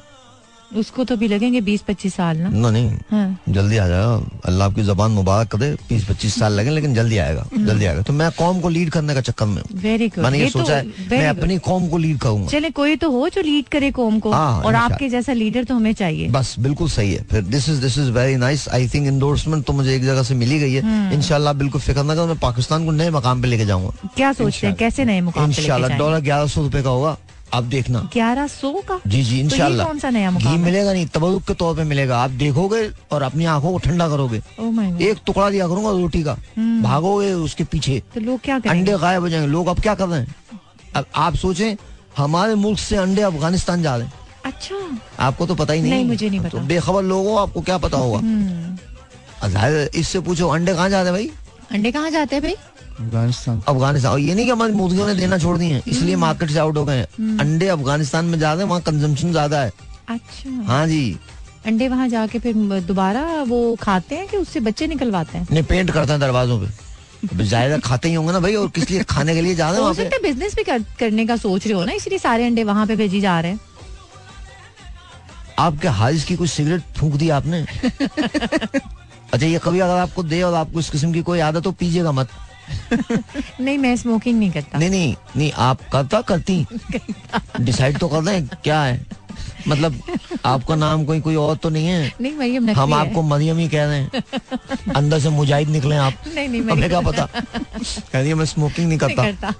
[SPEAKER 2] उसको तो भी लगेंगे बीस पच्चीस साल ना?
[SPEAKER 1] ना नहीं।
[SPEAKER 2] हाँ।
[SPEAKER 1] जल्दी आ जाएगा। अल्लाह आपकी जबान मुबारक करे बीस पच्चीस साल लगे लेकिन जल्दी आएगा जल्दी आएगा। तो मैं कौम को लीड करने का चक्कर में
[SPEAKER 2] वेरी गुड
[SPEAKER 1] मैंने ये सोचा है मैं अपनी कौम को लीड करूँगा।
[SPEAKER 2] चले कोई तो हो जो लीड करे कौम को
[SPEAKER 1] हाँ,
[SPEAKER 2] और आपके जैसा लीडर तो हमें चाहिए।
[SPEAKER 1] बस बिल्कुल सही है। फिर this is this is very nice I think endorsement तो मुझे एक जगह से मिली गई है। इनशाला बिल्कुल फ़िक्र ना करो मैं पाकिस्तान को नए मकाम पे लेके जाऊँगा।
[SPEAKER 2] क्या सोचते हैं? कैसे नए मुकाम
[SPEAKER 1] इनशाला डॉलर ग्यारह सौ रुपए का होगा। आप देखना।
[SPEAKER 2] ग्यारह सौ का?
[SPEAKER 1] जी जी
[SPEAKER 2] तो ये कौन सा नया
[SPEAKER 1] घी मिलेगा नहीं तबरुक के तौर पे मिलेगा। आप देखोगे और अपनी आँखों को ठंडा करोगे।
[SPEAKER 2] गॉड
[SPEAKER 1] एक टुकड़ा दिया करूँगा रोटी का। भागोगे उसके पीछे।
[SPEAKER 2] तो लोग क्या करेंगे?
[SPEAKER 1] अंडे गायब हो जाएँगे। लोग अब क्या कर रहे हैं? अब आप सोचे हमारे मुल्क से अंडे अफ़गानिस्तान जा रहे हैं।
[SPEAKER 2] अच्छा।
[SPEAKER 1] आपको तो पता ही नहीं
[SPEAKER 2] नहीं, मुझे नहीं
[SPEAKER 1] तो
[SPEAKER 2] पता।
[SPEAKER 1] बेखबर लोग आपको क्या पता होगा।
[SPEAKER 2] हम्म,
[SPEAKER 1] इससे पूछो अंडे कहाँ जाते हैं भाई?
[SPEAKER 2] अंडे कहाँ जाते हैं भाई?
[SPEAKER 3] अफ़गानिस्तान।
[SPEAKER 1] अफ़गानिस्तान। और ये नहीं कि हमारी मुर्गियों ने देना छोड़ दिए हैं इसलिए मार्केट से आउट हो गए हैं। अंडे अफ़गानिस्तान में ज़्यादा है वहाँ कंजम्पशन ज़्यादा है।
[SPEAKER 2] अच्छा।
[SPEAKER 1] हाँ जी।
[SPEAKER 2] अंडे वहाँ जाके फिर दोबारा वो खाते हैं कि उससे बच्चे निकलवाते हैं?
[SPEAKER 1] नहीं पेंट करते हैं दरवाजों पे। है खाते ही होंगे ना भाई और किस लिए खाने के लिए जा रहे हो
[SPEAKER 2] सकता है बिज़नेस भी कर, करने का सोच रहे हो ना इसलिए सारे अंडे वहाँ पे भेजी जा रहे हैं।
[SPEAKER 1] आपके हारिस की कोई सिगरेट फूंक दी आपने? अच्छा ये कभी अगर आपको दे और आपको इस किस्म की कोई आदत हो पीजिएगा मत।
[SPEAKER 2] नहीं मैं स्मोकिंग नहीं करता।
[SPEAKER 1] नहीं नहीं नहीं आप करता करती। डिसाइड तो कर दें क्या है? मतलब आपका नाम कोई कोई और तो नहीं है?
[SPEAKER 2] नहीं मरियम
[SPEAKER 1] हम आपको मरियम ही कह रहे हैं। अंदर से मुजाहिद निकले आप।
[SPEAKER 2] नहीं नहीं
[SPEAKER 1] हमें क्या पता? कह रही मैं स्मोकिंग नहीं
[SPEAKER 2] नहीं
[SPEAKER 1] करता।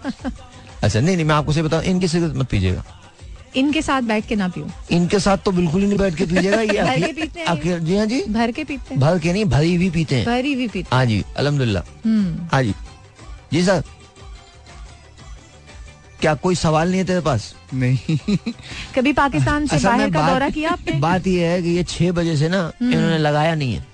[SPEAKER 1] अच्छा नहीं नहीं मैं आपको बताऊँ इनकी सिगरेट मत पीजिएगा।
[SPEAKER 2] इनके साथ बैठ के ना पियो।
[SPEAKER 1] इनके साथ तो बिल्कुल ही नहीं बैठ के पीजिएगा ये
[SPEAKER 2] भर के पीते हैं।
[SPEAKER 1] जी हाँ जी।
[SPEAKER 2] भर के पीते हैं।
[SPEAKER 1] भर के नहीं भरी भी पीते हैं।
[SPEAKER 2] भरी भी पीते
[SPEAKER 1] हाँ। जी अलहमदुल्ला
[SPEAKER 2] हम्म।
[SPEAKER 1] हाँ जी। जी सर। क्या कोई सवाल नहीं है तेरे पास?
[SPEAKER 3] नहीं।
[SPEAKER 2] कभी पाकिस्तान से बाहर का
[SPEAKER 1] बात-
[SPEAKER 2] दौरा किया आपने?
[SPEAKER 1] बात ये है कि ये छह बजे से ना इन्होंने लगाया नहीं है।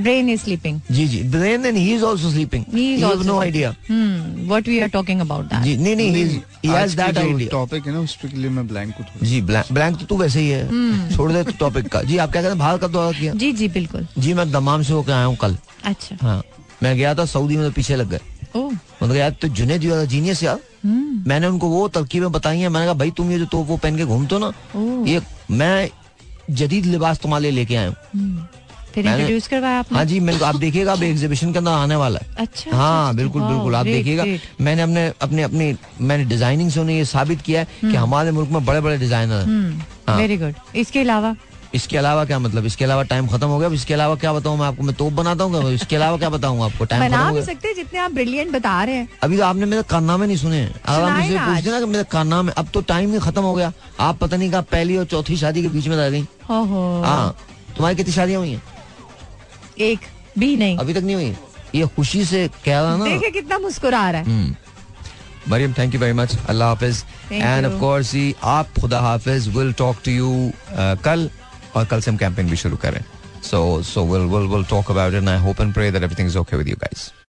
[SPEAKER 2] ब्रेन इज़ स्लीपिंग
[SPEAKER 1] जी जी। Brain and he is also sleeping
[SPEAKER 2] He is also no.
[SPEAKER 1] Idea
[SPEAKER 2] what we are talking about that
[SPEAKER 1] जी नहीं नहीं he has that idea
[SPEAKER 3] topic है ना उस पे के लिए मैं ब्लैंक थोड़ा।
[SPEAKER 1] जी ब्लैंक तो तू वैसे ही है। छोड़ दे टॉपिक का। जी आप क्या कहते हैं भारत का दौरा किया?
[SPEAKER 2] जी जी बिल्कुल।
[SPEAKER 1] जी मैं दमाम से होकर आया हूँ कल।
[SPEAKER 2] अच्छा।
[SPEAKER 1] हाँ। मैं गया था सऊदी में तो पीछे लग गए। यार तो जुनेद यार जीनियस यार। मैंने उनको वो तरकीबें बताई हैं। मैंने कहा भाई तुम ये जो तो वो पहन के घूमते हो ना ये मैं जदीद लिबास तुम्हारे लिए लेके आया हूँ।
[SPEAKER 2] करवाया
[SPEAKER 1] हाँ जी मैंने आप देखिएगा अब एग्जीबिशन के अंदर आने वाला है।
[SPEAKER 2] अच्छा
[SPEAKER 1] हाँ
[SPEAKER 2] अच्छा,
[SPEAKER 1] बिल्कुल बिल्कुल आप देखिएगा। मैंने अपने अपने अपनी मैंने डिज़ाइनिंग से उन्हें ये साबित किया है कि हमारे मुल्क में बड़े बड़े डिज़ाइनर हैं हाँ।
[SPEAKER 2] वेरी गुड इसके अलावा?
[SPEAKER 1] इसके अलावा क्या मतलब? इसके अलावा टाइम खत्म हो गया। अब इसके अलावा क्या बताऊँ मैं आपको? मैं तोप बनाता हूँ इसके अलावा क्या बताऊँ आपको? टाइम
[SPEAKER 2] बना भी सकते हैं जितने आप ब्रिलियंट बता रहे हैं।
[SPEAKER 1] अभी तो आपने मेरे कारनामे नहीं सुने। अगर आप मुझसे पूछते ना मेरे कारनामे अब तो टाइम ही खत्म हो गया। आप पता नहीं कहा पहली और चौथी शादी के बीच में रह गई। हाँ। तुम्हारी कितनी शादियाँ हुई हैं?
[SPEAKER 2] एक। भी नहीं।
[SPEAKER 1] अभी तक नहीं हुई? ये खुशी से कह रहा ना।
[SPEAKER 2] देखे कितना मुस्कुरा रहा है।
[SPEAKER 1] हम्म।
[SPEAKER 5] Maryam thank you very much Allah Hafiz. End of course आप खुदा हाफिज विल टॉक टू यू कल। और कल से हम कैंपेन भी शुरू करें। So so will will will talk about it and I hope and pray that everything is okay with you guys